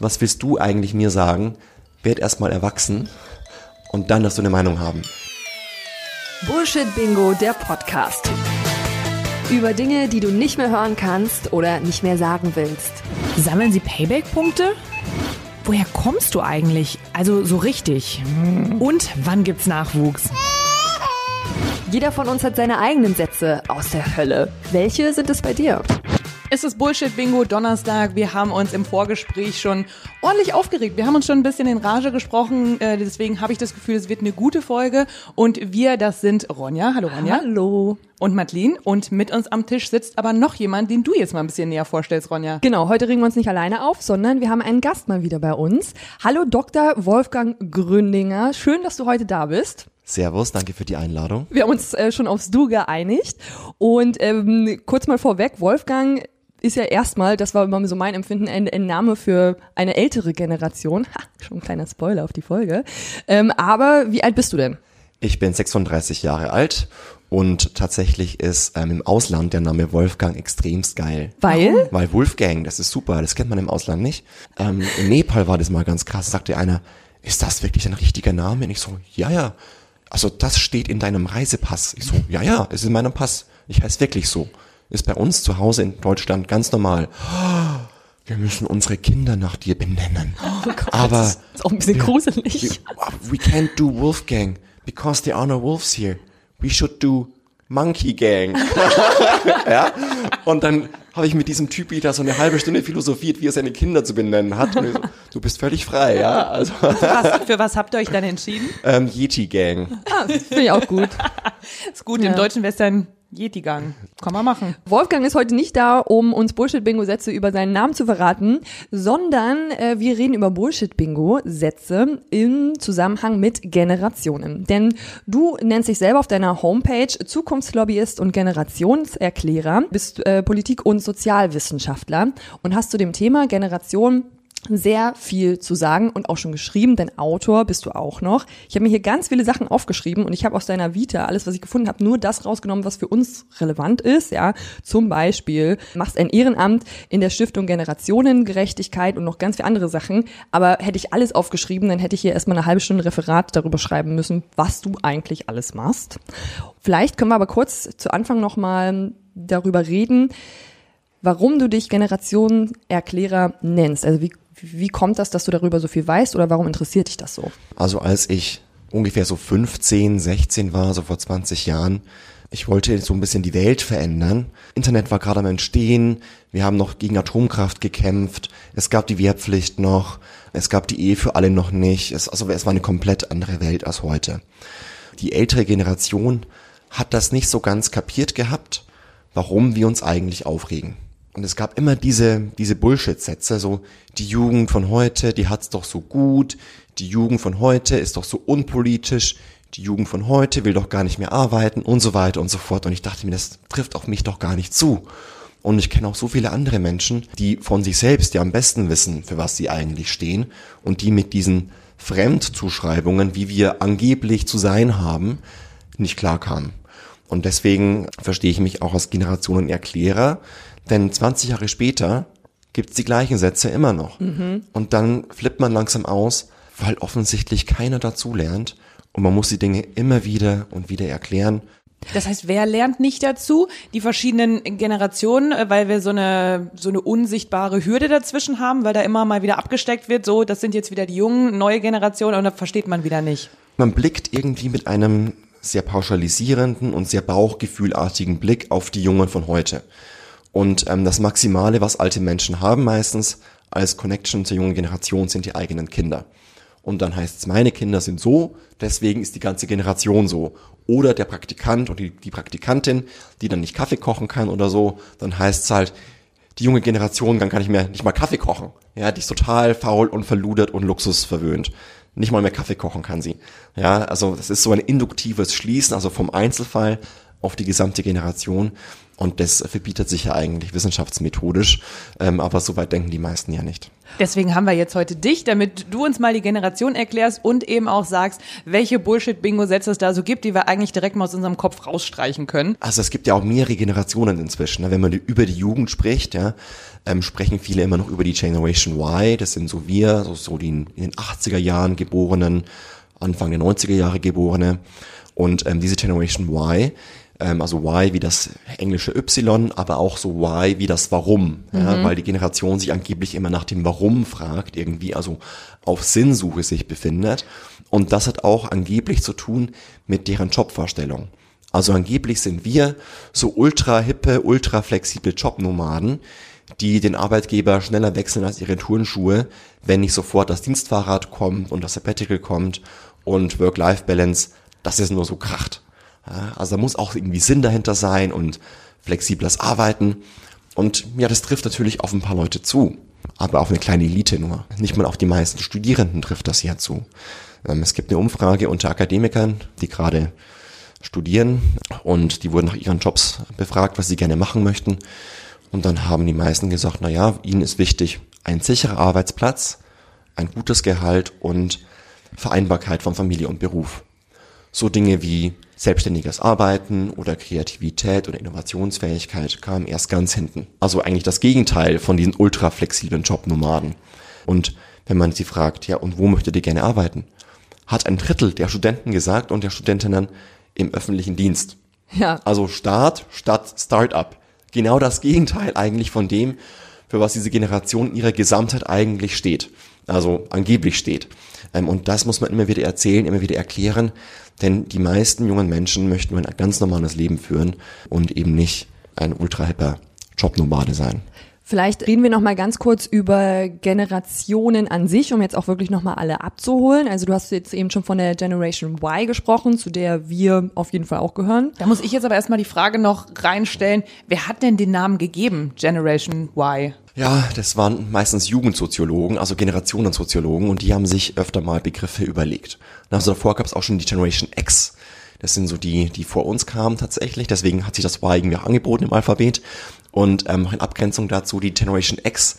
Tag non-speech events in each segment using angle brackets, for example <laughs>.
Was willst du eigentlich mir sagen? Werd erstmal erwachsen und dann darfst du eine Meinung haben. Bullshit Bingo, der Podcast. Über Dinge, die du nicht mehr hören kannst oder nicht mehr sagen willst. Sammeln Sie Payback-Punkte? Woher kommst du eigentlich? Also so richtig. Und wann gibt's Nachwuchs? Jeder von uns hat seine eigenen Sätze aus der Hölle. Welche sind es bei dir? Es ist Bullshit Bingo Donnerstag. Wir haben uns im Vorgespräch schon ordentlich aufgeregt. Wir haben uns schon ein bisschen in Rage gesprochen. Äh, deswegen habe ich das Gefühl, es wird eine gute Folge. Und wir, das sind Ronja. Hallo Ronja. Hallo. Und Madeline. Und mit uns am Tisch sitzt aber noch jemand, den du jetzt mal ein bisschen näher vorstellst, Ronja. Genau, heute regen wir uns nicht alleine auf, sondern wir haben einen Gast mal wieder bei uns. Hallo Dr. Wolfgang Gründinger. Schön, dass du heute da bist. Servus, danke für die Einladung. Wir haben uns äh, schon aufs Du geeinigt. Und ähm, kurz mal vorweg, Wolfgang ist ja erstmal, das war immer so mein Empfinden, ein, ein Name für eine ältere Generation. Ha, schon ein kleiner Spoiler auf die Folge. Ähm, aber wie alt bist du denn? Ich bin 36 Jahre alt und tatsächlich ist ähm, im Ausland der Name Wolfgang extremst geil. Weil? Weil Wolfgang, das ist super, das kennt man im Ausland nicht. Ähm, in Nepal war das mal ganz krass, sagte einer, ist das wirklich ein richtiger Name? Und ich so, ja, ja. Also das steht in deinem Reisepass. Ich so, ja, ja, es ist in meinem Pass. Ich heiße wirklich so. Ist bei uns zu Hause in Deutschland ganz normal. Wir müssen unsere Kinder nach dir benennen. Oh Gott, Aber das ist auch ein bisschen gruselig. we can't do Wolfgang because there are no wolves here. We should do Monkey Gang. <laughs> ja? Und dann habe ich mit diesem Typi da so eine halbe Stunde philosophiert, wie er seine Kinder zu benennen hat. So, du bist völlig frei, ja. Also Was, für was habt ihr euch dann entschieden? ähm, Yeti Gang. Ah, Finde ich auch gut. <laughs> Ist gut, Ja. im deutschen Western Yeti-Gang. Kann man machen. Wolfgang ist heute nicht da, um uns Bullshit-Bingo-Sätze über seinen Namen zu verraten, sondern äh, wir reden über Bullshit-Bingo-Sätze im Zusammenhang mit Generationen. Denn du nennst dich selber auf deiner Homepage Zukunftslobbyist und Generationserklärer, bist äh, Politik- und Sozialwissenschaftler und hast zu dem Thema Generation sehr viel zu sagen und auch schon geschrieben, denn Autor bist du auch noch. Ich habe mir hier ganz viele Sachen aufgeschrieben und ich habe aus deiner Vita, alles, was ich gefunden habe, nur das rausgenommen, was für uns relevant ist. Ja, Zum Beispiel machst ein Ehrenamt in der Stiftung Generationengerechtigkeit und noch ganz viele andere Sachen. Aber hätte ich alles aufgeschrieben, dann hätte ich hier erstmal eine halbe Stunde Referat darüber schreiben müssen, was du eigentlich alles machst. Vielleicht können wir aber kurz zu Anfang nochmal darüber reden, warum du dich Generationenerklärer nennst. Also wie, wie kommt das, dass du darüber so viel weißt oder warum interessiert dich das so? Also als ich ungefähr so 15, 16 war, so vor 20 Jahren, ich wollte so ein bisschen die Welt verändern. Internet war gerade am Entstehen. Wir haben noch gegen Atomkraft gekämpft. Es gab die Wehrpflicht noch. Es gab die Ehe für alle noch nicht. Es, also es war eine komplett andere Welt als heute. Die ältere Generation hat das nicht so ganz kapiert gehabt, warum wir uns eigentlich aufregen. Und es gab immer diese, diese Bullshit-Sätze, so, die Jugend von heute, die hat's doch so gut, die Jugend von heute ist doch so unpolitisch, die Jugend von heute will doch gar nicht mehr arbeiten und so weiter und so fort. Und ich dachte mir, das trifft auf mich doch gar nicht zu. Und ich kenne auch so viele andere Menschen, die von sich selbst ja am besten wissen, für was sie eigentlich stehen und die mit diesen Fremdzuschreibungen, wie wir angeblich zu sein haben, nicht klarkamen. Und deswegen verstehe ich mich auch als Generationenerklärer, denn 20 Jahre später gibt's die gleichen Sätze immer noch. Und dann flippt man langsam aus, weil offensichtlich keiner dazu lernt und man muss die Dinge immer wieder und wieder erklären. Das heißt, wer lernt nicht dazu? Die verschiedenen Generationen, äh, weil wir so eine, so eine unsichtbare Hürde dazwischen haben, weil da immer mal wieder abgesteckt wird, so, das sind jetzt wieder die jungen, neue Generationen und da versteht man wieder nicht. Man blickt irgendwie mit einem sehr pauschalisierenden und sehr bauchgefühlartigen Blick auf die Jungen von heute. Und ähm, das Maximale, was alte Menschen haben meistens als Connection zur jungen Generation, sind die eigenen Kinder. Und dann heißt es, meine Kinder sind so, deswegen ist die ganze Generation so. Oder der Praktikant und die, die Praktikantin, die dann nicht Kaffee kochen kann oder so, dann heißt es halt, die junge Generation kann gar nicht mehr, nicht mal Kaffee kochen. Ja, die ist total faul und verludert und luxusverwöhnt. Nicht mal mehr Kaffee kochen kann sie. Ja, also das ist so ein induktives Schließen, also vom Einzelfall auf die gesamte Generation. Und das verbietet sich ja eigentlich wissenschaftsmethodisch, ähm, aber so weit denken die meisten ja nicht. Deswegen haben wir jetzt heute dich, damit du uns mal die Generation erklärst und eben auch sagst, welche Bullshit-Bingo-Sätze es da so gibt, die wir eigentlich direkt mal aus unserem Kopf rausstreichen können. Also es gibt ja auch mehrere Generationen inzwischen. ne? Wenn man über die Jugend spricht, ja, ähm, sprechen viele immer noch über die Generation Y. Das sind so wir, so, so die in den 80er Jahren geborenen, Anfang der 90er Jahre geborene. Und ähm, diese Generation Y, ähm, also Y wie das englische Y, aber auch so Y wie das Warum, ja, weil die Generation sich angeblich immer nach dem Warum fragt, irgendwie also auf Sinnsuche sich befindet. Und das hat auch angeblich zu tun mit deren Jobvorstellung. Also angeblich sind wir so ultra hippe, ultra flexible Jobnomaden, die den Arbeitgeber schneller wechseln als ihre Turnschuhe, wenn nicht sofort das Dienstfahrrad kommt und das Sabbatical kommt und Work-Life-Balance, dass es nur so kracht. Also da muss auch irgendwie Sinn dahinter sein und flexibles Arbeiten. Und ja, das trifft natürlich auf ein paar Leute zu, aber auf eine kleine Elite nur. Nicht mal auf die meisten Studierenden trifft das ja zu. Ähm, Es gibt eine Umfrage unter Akademikern, die gerade studieren und die wurden nach ihren Jobs befragt, was sie gerne machen möchten. Und dann haben die meisten gesagt, na ja, ihnen ist wichtig ein sicherer Arbeitsplatz, ein gutes Gehalt und Vereinbarkeit von Familie und Beruf. So Dinge wie selbstständiges Arbeiten oder Kreativität oder Innovationsfähigkeit kamen erst ganz hinten. Also eigentlich das Gegenteil von diesen ultra flexiblen Jobnomaden. Und wenn man sie fragt, ja, und wo möchtet ihr gerne arbeiten? Hat ein Drittel der Studenten gesagt und der Studentinnen im öffentlichen Dienst. Ja. Also Staat statt Start-up. Genau das Gegenteil eigentlich von dem, für was diese Generation in ihrer Gesamtheit eigentlich steht. Also angeblich steht. Ähm, Und das muss man immer wieder erzählen, immer wieder erklären, denn die meisten jungen Menschen möchten nur ein ganz normales Leben führen und eben nicht ein ultra hipper Jobnomade sein. Vielleicht reden wir noch mal ganz kurz über Generationen an sich, um jetzt auch wirklich noch mal alle abzuholen. Also du hast jetzt eben schon von der Generation Y gesprochen, zu der wir auf jeden Fall auch gehören. Da muss ich jetzt aber erstmal die Frage noch reinstellen, wer hat denn den Namen gegeben, Generation Y? Ja, das waren meistens Jugendsoziologen, also Generationensoziologen, und die haben sich öfter mal Begriffe überlegt. Also davor gab es auch schon die Generation X. Das sind so die, die vor uns kamen tatsächlich. Deswegen hat sich das Y irgendwie angeboten im Alphabet. Und ähm, in Abgrenzung dazu, die Generation X,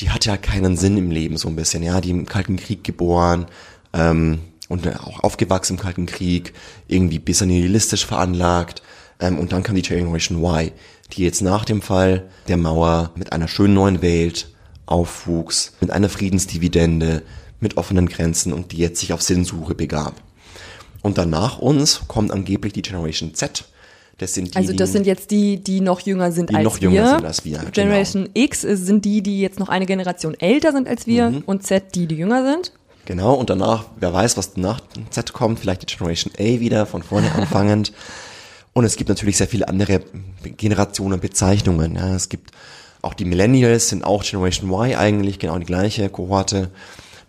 die hat ja keinen Sinn im Leben so ein bisschen. Ja, die im Kalten Krieg geboren ähm, und auch aufgewachsen im Kalten Krieg, irgendwie bisschen nihilistisch veranlagt. Ähm, und dann kam die Generation Y, die jetzt nach dem Fall der Mauer mit einer schönen neuen Welt aufwuchs, mit einer Friedensdividende, mit offenen Grenzen und die jetzt sich auf Sinnsuche begab. Und dann nach uns kommt angeblich die Generation Z. Das sind die, Also das sind jetzt die, die noch jünger sind Die als noch wir. jünger sind als wir, genau. Generation X ist- sind die, die jetzt noch eine Generation älter sind als wir Mhm. und Z die, die jünger sind. Genau, und danach, wer weiß, was nach Z kommt, vielleicht die Generation A wieder, von vorne <laughs> anfangend. Und es gibt natürlich sehr viele andere Generationen, Bezeichnungen. Ja. Es gibt auch die Millennials, sind auch Generation Y eigentlich, genau die gleiche Kohorte,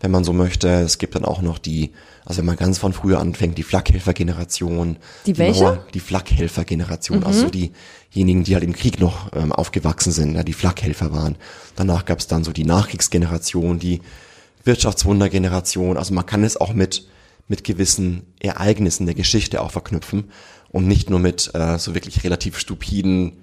wenn man so möchte. Es gibt dann auch noch die, also wenn man ganz von früher anfängt, die Flakhelfer-Generation. Die welche? Mauer- die Flakhelfer-Generation, also diejenigen, die halt im Krieg noch ähm, aufgewachsen sind, ja, die Flakhelfer waren. Danach gab es dann so die Nachkriegsgeneration, die Wirtschaftswundergeneration. Also man kann es auch mit, mit gewissen Ereignissen der Geschichte auch verknüpfen und nicht nur mit äh, so wirklich relativ stupiden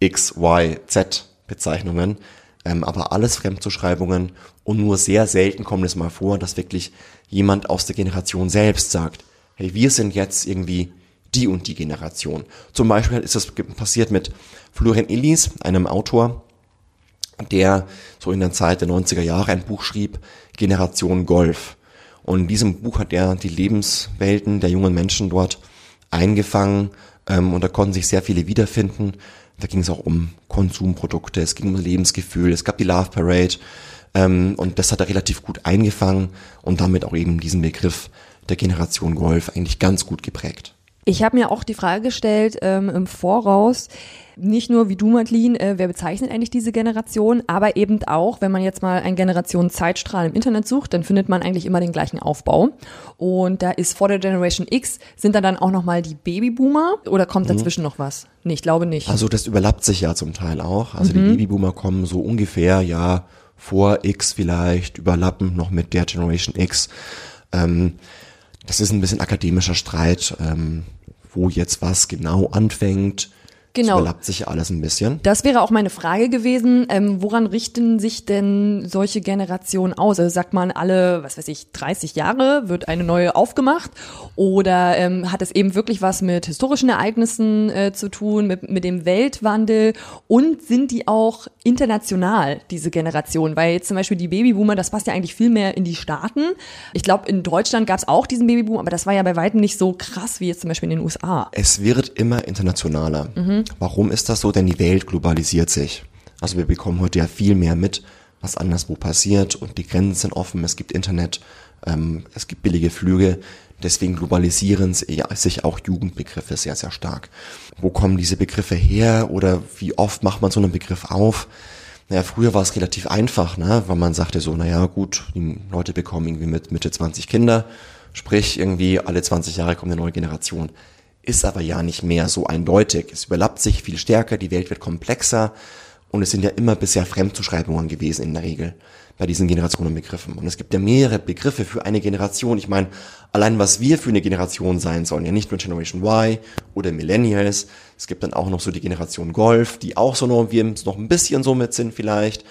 X, Y, Z Bezeichnungen, ähm, aber alles Fremdzuschreibungen und nur sehr selten kommt es mal vor, dass wirklich jemand aus der Generation selbst sagt, hey, wir sind jetzt irgendwie die und die Generation. Zum Beispiel ist das passiert mit Florian Illis, einem Autor, der so in der Zeit der 90er Jahre ein Buch schrieb, Generation Golf. Und in diesem Buch hat er die Lebenswelten der jungen Menschen dort eingefangen ähm, und da konnten sich sehr viele wiederfinden. Da ging es auch um Konsumprodukte, es ging um Lebensgefühl, es gab die Love Parade ähm, und das hat er relativ gut eingefangen und damit auch eben diesen Begriff der Generation Golf eigentlich ganz gut geprägt. Ich habe mir auch die Frage gestellt ähm, im Voraus, nicht nur wie du, Madeline, äh, wer bezeichnet eigentlich diese Generation, aber eben auch, wenn man jetzt mal einen Generationen-Zeitstrahl im Internet sucht, dann findet man eigentlich immer den gleichen Aufbau. Und da ist vor der Generation X, sind da dann auch nochmal die Babyboomer oder kommt dazwischen noch was? Nee, ich glaube nicht. Also das überlappt sich ja zum Teil auch. Also die Babyboomer kommen so ungefähr ja vor X vielleicht, überlappen noch mit der Generation X. Ähm, das ist ein bisschen akademischer Streit, ähm, wo jetzt was genau anfängt, Genau. Das überlappt sich ja alles ein bisschen. Das wäre auch meine Frage gewesen. Ähm, woran richten sich denn solche Generationen aus? Also sagt man alle, was weiß ich, 30 Jahre wird eine neue aufgemacht? Oder ähm, hat es eben wirklich was mit historischen Ereignissen äh, zu tun, mit, mit dem Weltwandel? Und sind die auch international, diese Generation? Weil jetzt zum Beispiel die Babyboomer, das passt ja eigentlich viel mehr in die Staaten. Ich glaube, in Deutschland gab es auch diesen Babyboom, aber das war ja bei weitem nicht so krass wie jetzt zum Beispiel in den USA. Es wird immer internationaler. Warum ist das so? Denn die Welt globalisiert sich. Also wir bekommen heute ja viel mehr mit, was anderswo passiert und die Grenzen sind offen, es gibt Internet, ähm, es gibt billige Flüge. Deswegen globalisieren sich auch Jugendbegriffe sehr, sehr stark. Wo kommen diese Begriffe her oder wie oft macht man so einen Begriff auf? Naja, früher war es relativ einfach, ne? weil man sagte so, naja gut, die Leute bekommen irgendwie mit Mitte 20 Kinder, sprich irgendwie alle 20 Jahre kommt eine neue Generation. Ist aber ja nicht mehr so eindeutig. Es überlappt sich viel stärker, die Welt wird komplexer und es sind ja immer bisher Fremdzuschreibungen gewesen in der Regel bei diesen Generationenbegriffen. Und es gibt ja mehrere Begriffe für eine Generation. Ich meine, allein was wir für eine Generation sein sollen, ja nicht nur Generation Y oder Millennials, es gibt dann auch noch so die Generation Golf, die auch so noch, wir noch ein bisschen so mit sind vielleicht.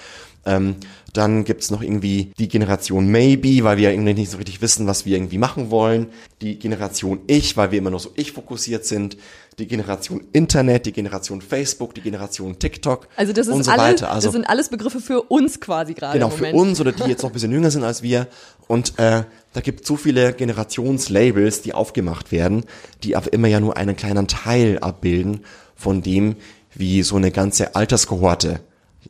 Ähm, dann gibt's noch irgendwie die Generation Maybe, weil wir irgendwie nicht so richtig wissen, was wir irgendwie machen wollen. Die Generation Ich, weil wir immer noch so ich fokussiert sind. Die Generation Internet, die Generation Facebook, die Generation TikTok Also das und ist so alles, weiter. Also das sind alles Begriffe für uns quasi gerade Genau, für uns oder die jetzt noch ein bisschen jünger sind als wir. Und äh, da gibt so viele Generationslabels, die aufgemacht werden, die aber immer ja nur einen kleinen Teil abbilden von dem, wie so eine ganze Alterskohorte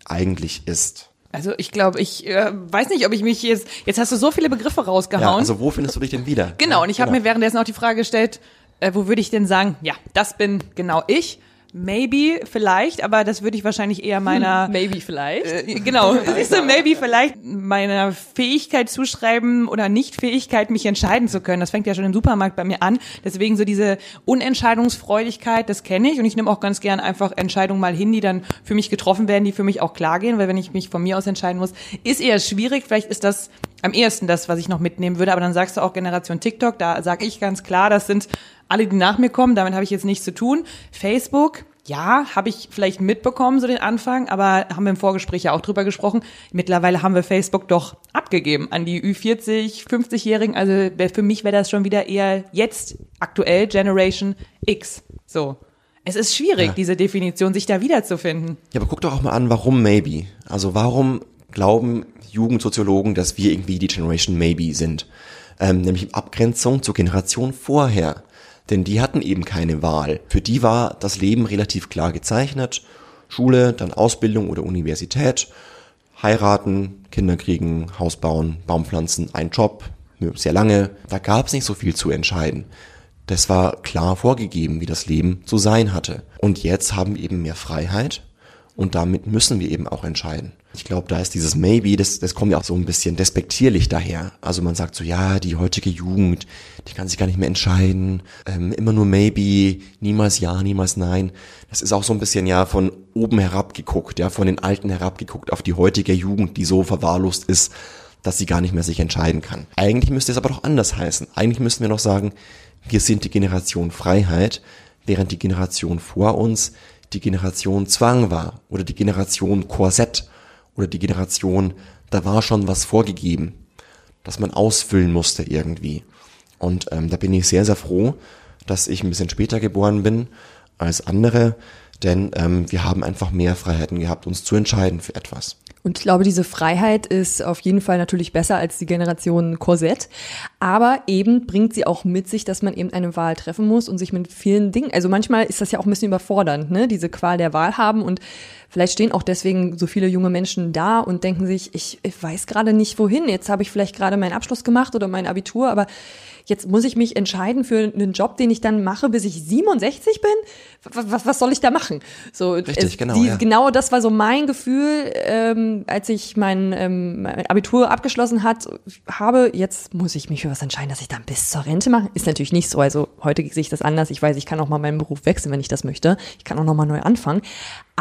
eigentlich ist. Also ich glaube, ich äh, weiß nicht, ob ich mich jetzt, jetzt hast du so viele Begriffe rausgehauen. Ja, also wo findest du dich denn wieder? Genau, und ich habe mir währenddessen auch die Frage gestellt, äh, wo würde ich denn sagen, ja, das bin genau ich. Maybe, vielleicht, aber das würde ich wahrscheinlich eher meiner Maybe vielleicht. äh, genau, <laughs> siehst du, maybe vielleicht meiner Fähigkeit zuschreiben oder Nicht-Fähigkeit, mich entscheiden zu können. Das fängt ja schon im Supermarkt bei mir an. Deswegen so diese Unentscheidungsfreudigkeit, das kenne ich und ich nehme auch ganz gern einfach Entscheidungen mal hin, die dann für mich getroffen werden, die für mich auch klar gehen, weil wenn ich mich von mir aus entscheiden muss, ist eher schwierig. Vielleicht ist das am ehesten das, was ich noch mitnehmen würde, aber dann sagst du auch Generation TikTok, da sage ich ganz klar, das sind alle, die nach mir kommen, damit habe ich jetzt nichts zu tun. Facebook, ja, habe ich vielleicht mitbekommen, so den Anfang, aber haben wir im Vorgespräch ja auch drüber gesprochen. Mittlerweile haben wir Facebook doch abgegeben an die Ü40, 50-Jährigen. Also für mich wäre das schon wieder eher jetzt aktuell Generation X. So. Es ist schwierig, Ja. diese Definition, sich da wiederzufinden. Ja, aber guck doch auch mal an, warum Maybe? Also warum glauben Jugendsoziologen, dass wir irgendwie die Generation Maybe sind? Ähm, nämlich Abgrenzung zur Generation vorher. Denn die hatten eben keine Wahl. Für die war das Leben relativ klar gezeichnet. Schule, dann Ausbildung oder Universität, heiraten, Kinder kriegen, Haus bauen, Baumpflanzen, ein Job, sehr lange. Da gab es nicht so viel zu entscheiden. Das war klar vorgegeben, wie das Leben zu sein hatte. Und jetzt haben wir eben mehr Freiheit und damit müssen wir eben auch entscheiden. Ich glaube, da ist dieses Maybe, das, das kommt ja auch so ein bisschen despektierlich daher. Also man sagt so, ja, die heutige Jugend, die kann sich gar nicht mehr entscheiden. Ähm, immer nur Maybe, niemals Ja, niemals Nein. Das ist auch so ein bisschen ja von oben herab geguckt, ja, von den Alten herabgeguckt auf die heutige Jugend, die so verwahrlost ist, dass sie gar nicht mehr sich entscheiden kann. Eigentlich müsste es aber doch anders heißen. Eigentlich müssten wir noch sagen, wir sind die Generation Freiheit, während die Generation vor uns die Generation Zwang war oder die Generation Korsett oder die Generation, da war schon was vorgegeben, das man ausfüllen musste irgendwie. Und ähm, da bin ich sehr, sehr froh, dass ich ein bisschen später geboren bin als andere, denn ähm, wir haben einfach mehr Freiheiten gehabt, uns zu entscheiden für etwas. Und ich glaube, diese Freiheit ist auf jeden Fall natürlich besser als die Generation Korsett. Aber eben bringt sie auch mit sich, dass man eben eine Wahl treffen muss und sich mit vielen Dingen, also manchmal ist das ja auch ein bisschen überfordernd, ne, diese Qual der Wahl haben und vielleicht stehen auch deswegen so viele junge Menschen da und denken sich, ich, ich weiß gerade nicht wohin. Jetzt habe ich vielleicht gerade meinen Abschluss gemacht oder mein Abitur, aber jetzt muss ich mich entscheiden für einen Job, den ich dann mache, bis ich 67 bin. Was, was, soll ich da machen? So, Richtig, genau, Die, ja. genau das war so mein Gefühl, ähm, als ich mein, ähm, mein Abitur abgeschlossen hat, habe. Jetzt muss ich mich für was entscheiden, dass ich dann bis zur Rente mache. Ist natürlich nicht so. Also heute sehe ich das anders. Ich weiß, ich kann auch mal meinen Beruf wechseln, wenn ich das möchte. Ich kann auch noch mal neu anfangen.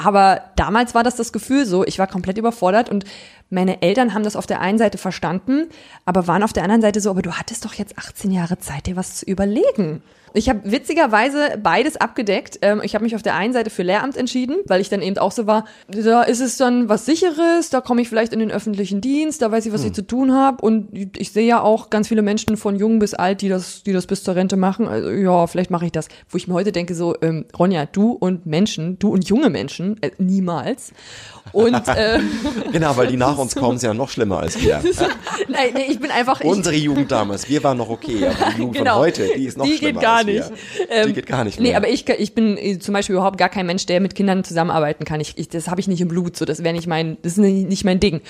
Aber damals war das das Gefühl so. Ich war komplett überfordert und meine Eltern haben das auf der einen Seite verstanden, aber waren auf der anderen Seite so, aber du hattest doch jetzt 18 Jahre Zeit, dir was zu überlegen. Ich habe witzigerweise beides abgedeckt. Ähm, ich habe mich auf der einen Seite für Lehramt entschieden, weil ich dann eben auch so war, da ist es dann was sicheres, da komme ich vielleicht in den öffentlichen Dienst, da weiß ich, was ich zu tun habe und ich sehe ja auch ganz viele Menschen von jung bis alt, die das, die das bis zur Rente machen. Also, ja, vielleicht mache ich das. Wo ich mir heute denke so, ähm, Ronja, du und Menschen, du und junge Menschen, äh, niemals. Und <laughs> äh, Genau, weil die <laughs> nach uns kommen, sind ja noch schlimmer als wir. <laughs> nein, nee, ich bin einfach ich, Unsere Jugend damals, wir waren noch okay, aber die Jugend Genau. von heute, die ist noch Die schlimmer geht gar als nicht. wir. die geht gar nicht mehr. Nee, aber ich, ich bin äh, zum Beispiel überhaupt gar kein Mensch, der mit Kindern zusammenarbeiten kann. Ich, ich, das habe ich nicht im Blut, so das wäre nicht mein, das ist nicht mein Ding.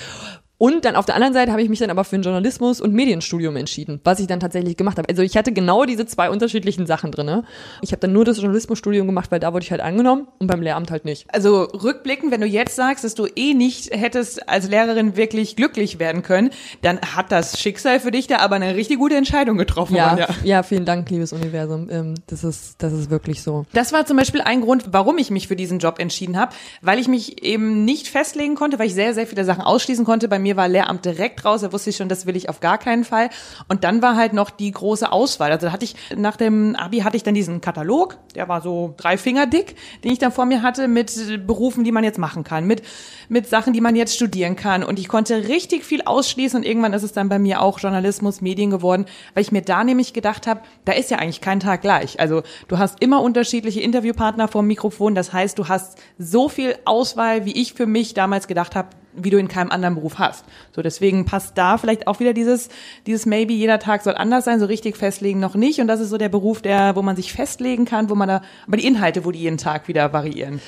Und dann auf der anderen Seite habe ich mich dann aber für ein Journalismus- und Medienstudium entschieden, was ich dann tatsächlich gemacht habe. Also ich hatte genau diese zwei unterschiedlichen Sachen drinne. Ich habe dann nur das Journalismusstudium gemacht, weil da wurde ich halt angenommen und beim Lehramt halt nicht. Also rückblickend, wenn du jetzt sagst, dass du eh nicht hättest als Lehrerin wirklich glücklich werden können, dann hat das Schicksal für dich da aber eine richtig gute Entscheidung getroffen. Ja, Ronja. ja, vielen Dank, liebes Universum. Ähm, das ist, das ist wirklich so. Das war zum Beispiel ein Grund, warum ich mich für diesen Job entschieden habe, weil ich mich eben nicht festlegen konnte, weil ich sehr, sehr viele Sachen ausschließen konnte. Bei mir war Lehramt direkt raus, da wusste ich schon, das will ich auf gar keinen Fall. Und dann war halt noch die große Auswahl. Also da hatte ich, nach dem Abi hatte ich dann diesen Katalog, der war so drei Finger dick, den ich dann vor mir hatte mit Berufen, die man jetzt machen kann, mit, mit Sachen, die man jetzt studieren kann. Und ich konnte richtig viel ausschließen und irgendwann ist es dann bei mir auch Journalismus, Medien geworden, weil ich mir da nämlich gedacht habe, da ist ja eigentlich kein Tag gleich. Also du hast immer unterschiedliche Interviewpartner vor dem Mikrofon. Das heißt, du hast so viel Auswahl, wie ich für mich damals gedacht habe, wie du in keinem anderen Beruf hast. So deswegen passt da vielleicht auch wieder dieses dieses maybe jeder Tag soll anders sein, so richtig festlegen noch nicht und das ist so der Beruf, der wo man sich festlegen kann, wo man da aber die Inhalte, wo die jeden Tag wieder variieren.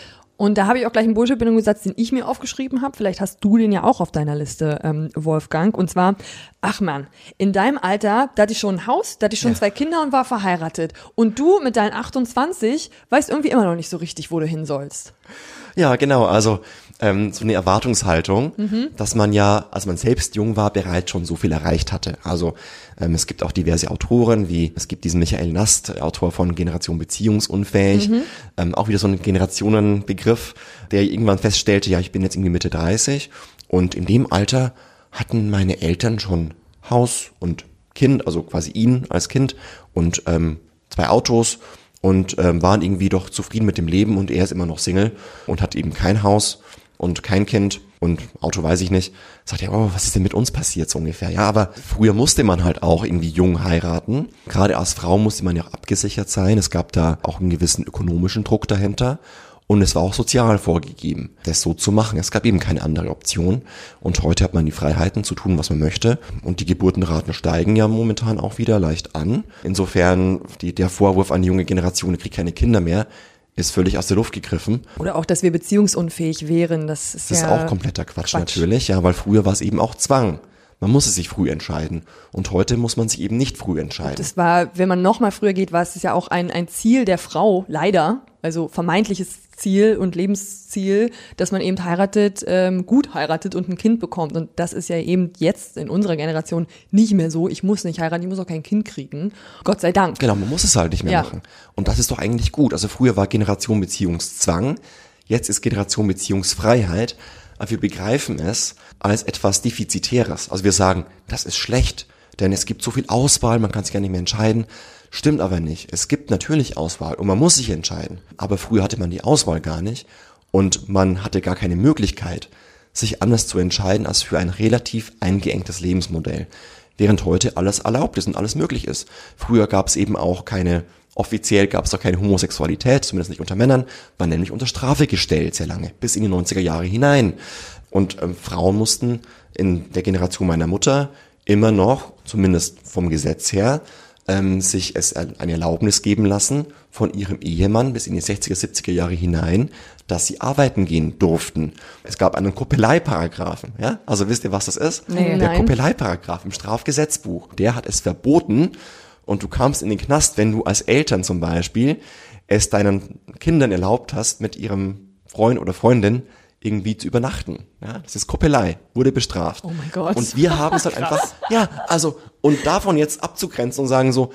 Und da habe ich auch gleich einen Bullshit-Bindungssatz, den ich mir aufgeschrieben habe. Vielleicht hast du den ja auch auf deiner Liste, ähm, Wolfgang. Und zwar, ach man, in deinem Alter, da hatte ich schon ein Haus, da hatte ich schon zwei Kinder und war verheiratet. Und du mit deinen 28 weißt irgendwie immer noch nicht so richtig, wo du hin sollst. Ja, genau. Also ähm, so eine Erwartungshaltung, Mhm. dass man ja, als man selbst jung war, bereits schon so viel erreicht hatte. Also ähm, es gibt auch diverse Autoren, wie es gibt diesen Michael Nast, Autor von Generation Beziehungsunfähig, Mhm. ähm, auch wieder so ein Generationenbegriff, der irgendwann feststellte, ja, ich bin jetzt irgendwie Mitte 30 und in dem Alter hatten meine Eltern schon Haus und Kind, also quasi ihn als Kind und ähm, zwei Autos und ähm, waren irgendwie doch zufrieden mit dem Leben und er ist immer noch Single und hat eben kein Haus und kein Kind und Auto weiß ich nicht. Sagt er, oh, was ist denn mit uns passiert so ungefähr? Ja, aber früher musste man halt auch irgendwie jung heiraten. Gerade als Frau musste man ja auch abgesichert sein. Es gab da auch einen gewissen ökonomischen Druck dahinter. Und es war auch sozial vorgegeben, das so zu machen. Es gab eben keine andere Option. Und heute hat man die Freiheiten zu tun, was man möchte. Und die Geburtenraten steigen ja momentan auch wieder leicht an. Insofern die, der Vorwurf an die junge Generation, ihr kriegt keine Kinder mehr, ist völlig aus der Luft gegriffen. Oder auch, dass wir beziehungsunfähig wären. Das ist Das ist ja auch kompletter Quatsch, Quatsch. natürlich, ja, weil früher war es eben auch Zwang. Man musste sich früh entscheiden. Und heute muss man sich eben nicht früh entscheiden. Das war, wenn man noch mal früher geht, war es ja auch ein, ein Ziel der Frau, leider, also vermeintliches Ziel und Lebensziel, dass man eben heiratet, ähm, gut heiratet und ein Kind bekommt. Und das ist ja eben jetzt in unserer Generation nicht mehr so. Ich muss nicht heiraten, ich muss auch kein Kind kriegen. Gott sei Dank. Genau, man muss es halt nicht mehr Ja. machen. Und das ist doch eigentlich gut. Also früher war Generation Beziehungszwang, jetzt ist Generation Beziehungsfreiheit, aber wir begreifen es als etwas Defizitäres. Also wir sagen, das ist schlecht, denn es gibt so viel Auswahl, man kann sich gar nicht mehr entscheiden. Stimmt aber nicht. Es gibt natürlich Auswahl und man muss sich entscheiden. Aber früher hatte man die Auswahl gar nicht und man hatte gar keine Möglichkeit, sich anders zu entscheiden als für ein relativ eingeengtes Lebensmodell. Während heute alles erlaubt ist und alles möglich ist. Früher gab es eben auch keine, offiziell gab es auch keine Homosexualität, zumindest nicht unter Männern, war nämlich unter Strafe gestellt sehr lange, bis in die 90er Jahre hinein. Und ähm, Frauen mussten in der Generation meiner Mutter immer noch, zumindest vom Gesetz her, ähm, sich es eine Erlaubnis geben lassen von ihrem Ehemann bis in die 60er, 70er Jahre hinein, dass sie arbeiten gehen durften. Es gab einen Koppeleieparagraphen, ja? Also wisst ihr, was das ist? Nee. Der Nein. Koppeleieparagraph im Strafgesetzbuch, der hat es verboten und du kamst in den Knast, wenn du als Eltern zum Beispiel es deinen Kindern erlaubt hast, mit ihrem Freund oder Freundin irgendwie zu übernachten. Ja, das ist Koppelei, wurde bestraft. Oh mein Gott. Und wir haben es halt <laughs> einfach, ja, also, und davon jetzt abzugrenzen und sagen so,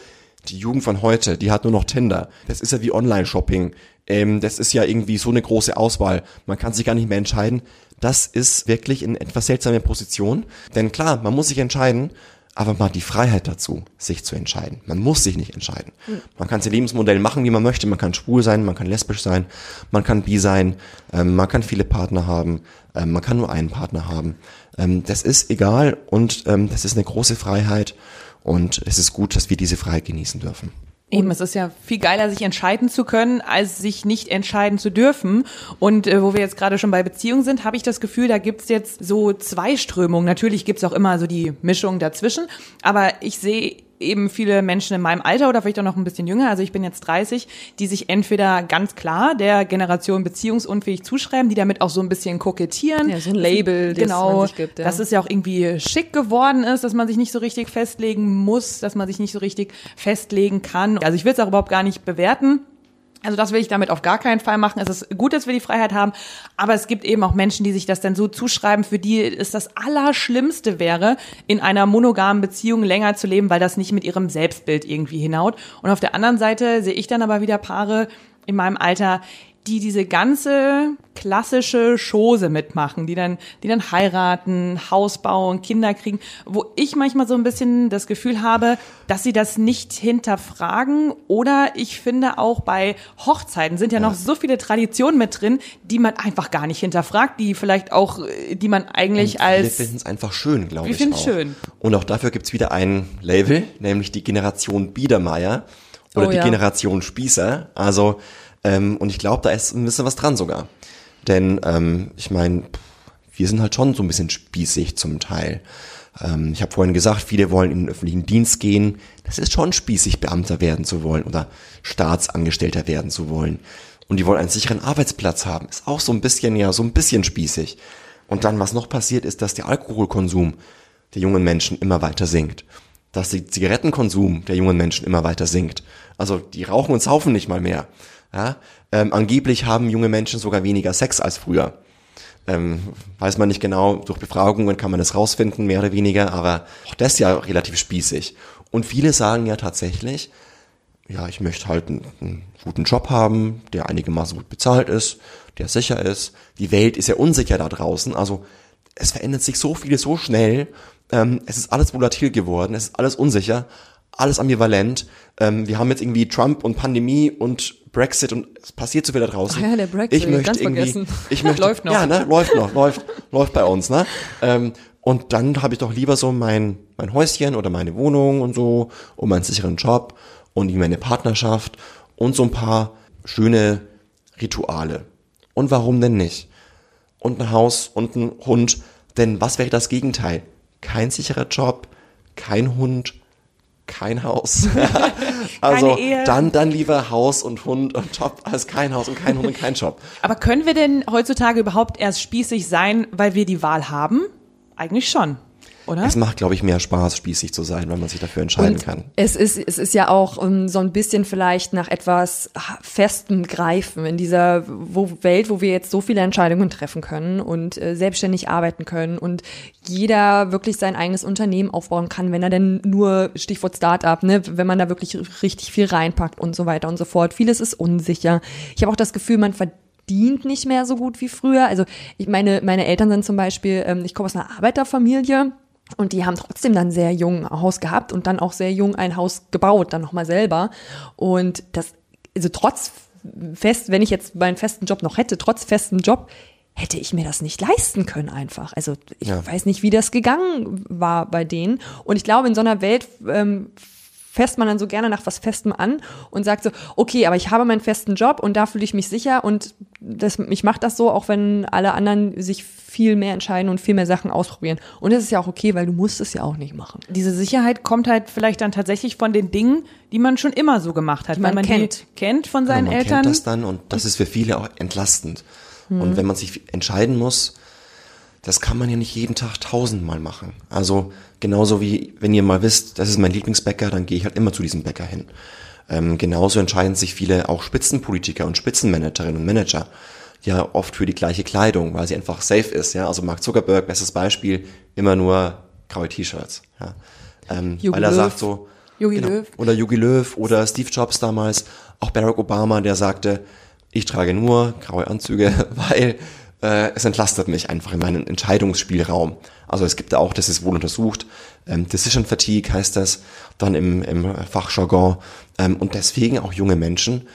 die Jugend von heute, die hat nur noch Tinder. Das ist ja wie Online-Shopping. Ähm, das ist ja irgendwie so eine große Auswahl. Man kann sich gar nicht mehr entscheiden. Das ist wirklich in etwas seltsamer Position. Denn klar, man muss sich entscheiden, aber man hat die Freiheit dazu, sich zu entscheiden. Man muss sich nicht entscheiden. Man kann sein Lebensmodell machen, wie man möchte. Man kann schwul sein, man kann lesbisch sein, man kann bi sein, ähm, man kann viele Partner haben, ähm, man kann nur einen Partner haben. Ähm, das ist egal und ähm, das ist eine große Freiheit und es ist gut, dass wir diese Freiheit genießen dürfen. Eben, es ist ja viel geiler, sich entscheiden zu können, als sich nicht entscheiden zu dürfen. Und äh, wo wir jetzt gerade schon bei Beziehungen sind, habe ich das Gefühl, da gibt's jetzt so zwei Strömungen. Natürlich gibt's auch immer so die Mischung dazwischen, aber ich sehe eben viele Menschen in meinem Alter oder vielleicht auch noch ein bisschen jünger, also ich bin jetzt 30, die sich entweder ganz klar der Generation beziehungsunfähig zuschreiben, die damit auch so ein bisschen kokettieren. Ja, so ein Label, das genau, sich gibt, ja. dass es ja auch irgendwie schick geworden ist, dass man sich nicht so richtig festlegen muss, dass man sich nicht so richtig festlegen kann. Also ich will es auch überhaupt gar nicht bewerten. Also das will ich damit auf gar keinen Fall machen. Es ist gut, dass wir die Freiheit haben, aber es gibt eben auch Menschen, die sich das dann so zuschreiben, für die es das Allerschlimmste wäre, in einer monogamen Beziehung länger zu leben, weil das nicht mit ihrem Selbstbild irgendwie hinhaut. Und auf der anderen Seite sehe ich dann aber wieder Paare in meinem Alter, die diese ganze klassische Chose mitmachen, die dann, die dann heiraten, Haus bauen, Kinder kriegen, wo ich manchmal so ein bisschen das Gefühl habe, dass sie das nicht hinterfragen oder ich finde auch bei Hochzeiten sind ja noch so viele Traditionen mit drin, die man einfach gar nicht hinterfragt, die vielleicht auch, die man eigentlich Und als finden es einfach schön, glaube Wir ich. finden's auch. schön. Und auch dafür gibt's wieder ein Label, nämlich die Generation Biedermeier oder Oh die ja. Generation Spießer. Also, ähm, und ich glaube, da ist ein bisschen was dran sogar. Denn ähm, ich meine, wir sind halt schon so ein bisschen spießig zum Teil. Ähm, ich habe vorhin gesagt, viele wollen in den öffentlichen Dienst gehen. Das ist schon spießig, Beamter werden zu wollen oder Staatsangestellter werden zu wollen. Und die wollen einen sicheren Arbeitsplatz haben. Ist auch so ein bisschen, ja, so ein bisschen spießig. Und dann, was noch passiert, ist, dass der Alkoholkonsum der jungen Menschen immer weiter sinkt. Dass der Zigarettenkonsum der jungen Menschen immer weiter sinkt. Also die rauchen und saufen nicht mal mehr. Ja? Ähm, angeblich haben junge Menschen sogar weniger Sex als früher. Ähm, weiß man nicht genau, durch Befragungen kann man das rausfinden, mehr oder weniger, aber auch das ist ja relativ spießig. Und viele sagen ja tatsächlich, ja, ich möchte halt einen, einen guten Job haben, der einigermaßen gut bezahlt ist, der sicher ist. Die Welt ist ja unsicher da draußen, also es verändert sich so viel so schnell. Ähm, es ist alles volatil geworden, es ist alles unsicher, alles ambivalent. Ähm, wir haben jetzt irgendwie Trump und Pandemie und Brexit und es passiert so viel da draußen. Ach ja, der Brexit, Ich möchte ganz irgendwie, vergessen. ich <laughs> möchte, Läuft noch. Ja, ne, läuft noch, läuft, läuft bei uns, ne? Ähm, und dann habe ich doch lieber so mein, mein Häuschen oder meine Wohnung und so und meinen sicheren Job und meine Partnerschaft und so ein paar schöne Rituale. Und warum denn nicht? Und ein Haus und ein Hund. Denn was wäre das Gegenteil? Kein sicherer Job, kein Hund, kein Haus. <laughs> <laughs> also dann, dann lieber Haus und Hund und Job als kein Haus und kein Hund und kein Job. Aber können wir denn heutzutage überhaupt erst spießig sein, weil wir die Wahl haben? Eigentlich schon, oder? Es macht, glaube ich, mehr Spaß, spießig zu sein, wenn man sich dafür entscheiden kann. Es ist, es ist ja auch um, so ein bisschen vielleicht nach etwas Festem greifen in dieser wo, Welt, wo wir jetzt so viele Entscheidungen treffen können und äh, selbstständig arbeiten können und jeder wirklich sein eigenes Unternehmen aufbauen kann, wenn er denn nur, Stichwort Startup, ne, wenn man da wirklich richtig viel reinpackt und so weiter und so fort. Vieles ist unsicher. Ich habe auch das Gefühl, man verdient nicht mehr so gut wie früher. Also ich meine, meine Eltern sind zum Beispiel, ähm, ich komme aus einer Arbeiterfamilie. Und die haben trotzdem dann sehr jung ein Haus gehabt und dann auch sehr jung ein Haus gebaut, dann nochmal selber. Und das, also trotz fest, wenn ich jetzt meinen festen Job noch hätte, trotz festen Job, hätte ich mir das nicht leisten können einfach. Also ich Ja. weiß nicht, wie das gegangen war bei denen. Und ich glaube, in so einer Welt ähm, fässt man dann so gerne nach was Festem an und sagt so, okay, aber ich habe meinen festen Job und da fühle ich mich sicher und das, ich mache das so, auch wenn alle anderen sich viel mehr entscheiden und viel mehr Sachen ausprobieren. Und das ist ja auch okay, weil du musst es ja auch nicht machen. Diese Sicherheit kommt halt vielleicht dann tatsächlich von den Dingen, die man schon immer so gemacht hat, Die weil man man kennt. die kennt von Genau, seinen man Eltern. kennt das dann und das ist für viele auch entlastend. Und wenn man sich entscheiden muss, das kann man ja nicht jeden Tag tausendmal machen. Also genauso wie, wenn ihr mal wisst, das ist mein Lieblingsbäcker, dann gehe ich halt immer zu diesem Bäcker hin. Ähm, genauso entscheiden sich viele auch Spitzenpolitiker und Spitzenmanagerinnen und Manager ja oft für die gleiche Kleidung, weil sie einfach safe ist. Ja, also Mark Zuckerberg, bestes Beispiel, immer nur graue T-Shirts. Ja. Ähm, weil er Löw. sagt so, Jogi genau, Löw. oder Jogi Löw oder Steve Jobs damals, auch Barack Obama, der sagte, ich trage nur graue Anzüge, <laughs> weil äh, es entlastet mich einfach in meinen Entscheidungsspielraum. Also es gibt da auch, das ist wohl untersucht, ähm, Decision Fatigue heißt das dann im, im Fachjargon. Ähm, und deswegen auch junge Menschen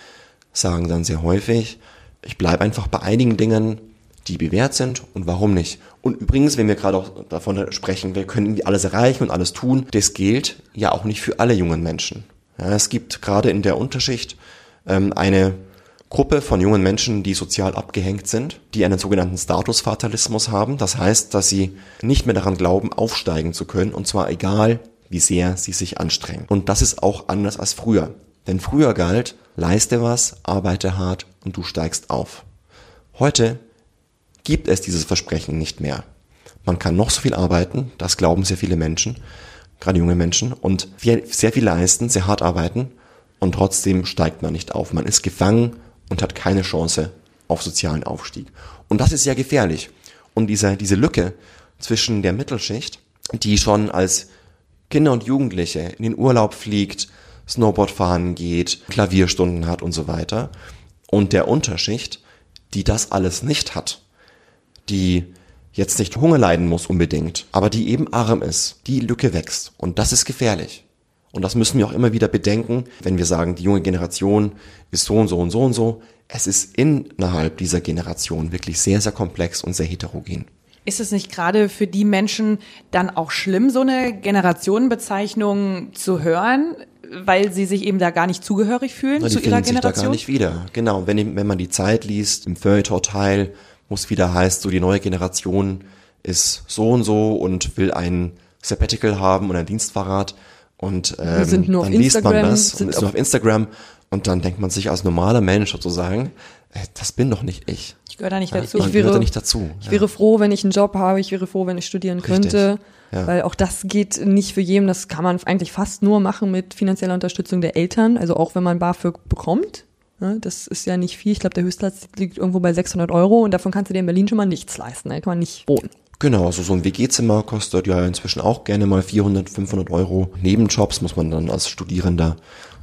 sagen dann sehr häufig, ich bleibe einfach bei einigen Dingen, die bewährt sind und warum nicht. Und übrigens, wenn wir gerade auch davon sprechen, wir können irgendwie alles erreichen und alles tun, das gilt ja auch nicht für alle jungen Menschen. Ja, es gibt gerade in der Unterschicht ähm, eine Gruppe von jungen Menschen, die sozial abgehängt sind, die einen sogenannten Statusfatalismus haben. Das heißt, dass sie nicht mehr daran glauben, aufsteigen zu können, und zwar egal, wie sehr sie sich anstrengen. Und das ist auch anders als früher. Denn früher galt, leiste was, arbeite hart und du steigst auf. Heute gibt es dieses Versprechen nicht mehr. Man kann noch so viel arbeiten, das glauben sehr viele Menschen, gerade junge Menschen, und sehr viel leisten, sehr hart arbeiten, und trotzdem steigt man nicht auf. Man ist gefangen und hat keine Chance auf sozialen Aufstieg. Und das ist ja gefährlich. Und diese, diese Lücke zwischen der Mittelschicht, die schon als Kinder und Jugendliche in den Urlaub fliegt, Snowboard fahren geht, Klavierstunden hat und so weiter, und der Unterschicht, die das alles nicht hat, die jetzt nicht Hunger leiden muss unbedingt, aber die eben arm ist, die Lücke wächst. Und das ist gefährlich. Und das müssen wir auch immer wieder bedenken, wenn wir sagen, die junge Generation ist so und so und so und so. Es ist innerhalb dieser Generation wirklich sehr, sehr komplex und sehr heterogen. Ist es nicht gerade für die Menschen dann auch schlimm, so eine Generationenbezeichnung zu hören, weil sie sich eben da gar nicht zugehörig fühlen Na, zu ihrer Generation? Sich da gar nicht wieder. Genau, wenn, wenn man die Zeit liest, im Feuilleton-Teil, wo es wieder heißt, so die neue Generation ist so und so und will ein Sabbatical haben und ein Dienstfahrrad, und ähm, sind nur dann auf liest Instagram, man das sind und ist nur auf Instagram und dann denkt man sich als normaler Mensch sozusagen, äh, das bin doch nicht ich. Ich gehöre da nicht Ja, dazu. man Ich wäre- gehört da nicht dazu. Ich wäre froh, wenn ich einen Job habe. Ich wäre froh, wenn ich studieren könnte. ja. Weil auch das geht nicht für jeden. Das kann man eigentlich fast nur machen mit finanzieller Unterstützung der Eltern. Also auch wenn man BAföG bekommt. Ne, Das ist ja nicht viel. Ich glaube, der Höchstsatz liegt irgendwo bei 600 Euro und davon kannst du dir in Berlin schon mal nichts leisten. Da kann man nicht wohnen. Genau, also so ein WG-Zimmer kostet ja inzwischen auch gerne mal 400, 500 Euro. Nebenjobs muss man dann als Studierender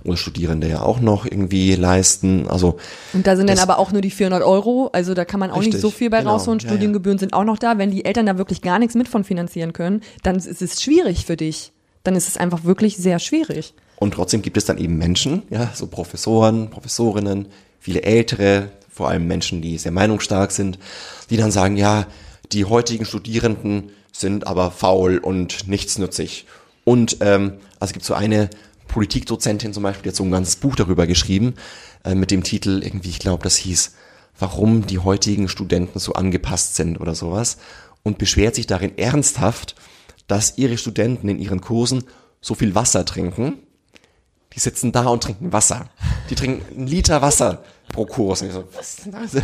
oder Studierende ja auch noch irgendwie leisten. Also Und da sind dann aber auch nur die 400 Euro. Also da kann man auch nicht Richtig, so viel bei genau. rausholen. Ja, Studiengebühren sind auch noch da. Wenn die Eltern da wirklich gar nichts mit von finanzieren können, dann ist es schwierig für dich. Dann ist es einfach wirklich sehr schwierig. Und trotzdem gibt es dann eben Menschen, ja, so Professoren, Professorinnen, viele Ältere, vor allem Menschen, die sehr meinungsstark sind, die dann sagen, ja, die heutigen Studierenden sind aber faul und nichtsnützig. Und ähm, also es gibt so eine Politikdozentin zum Beispiel, die hat so ein ganzes Buch darüber geschrieben, äh, mit dem Titel irgendwie, ich glaube, das hieß, warum die heutigen Studenten so angepasst sind oder sowas. Und beschwert sich darin ernsthaft, dass ihre Studenten in ihren Kursen so viel Wasser trinken, die sitzen da und trinken Wasser. Die trinken einen Liter Wasser pro Kurs. Und ich so, was ist denn das?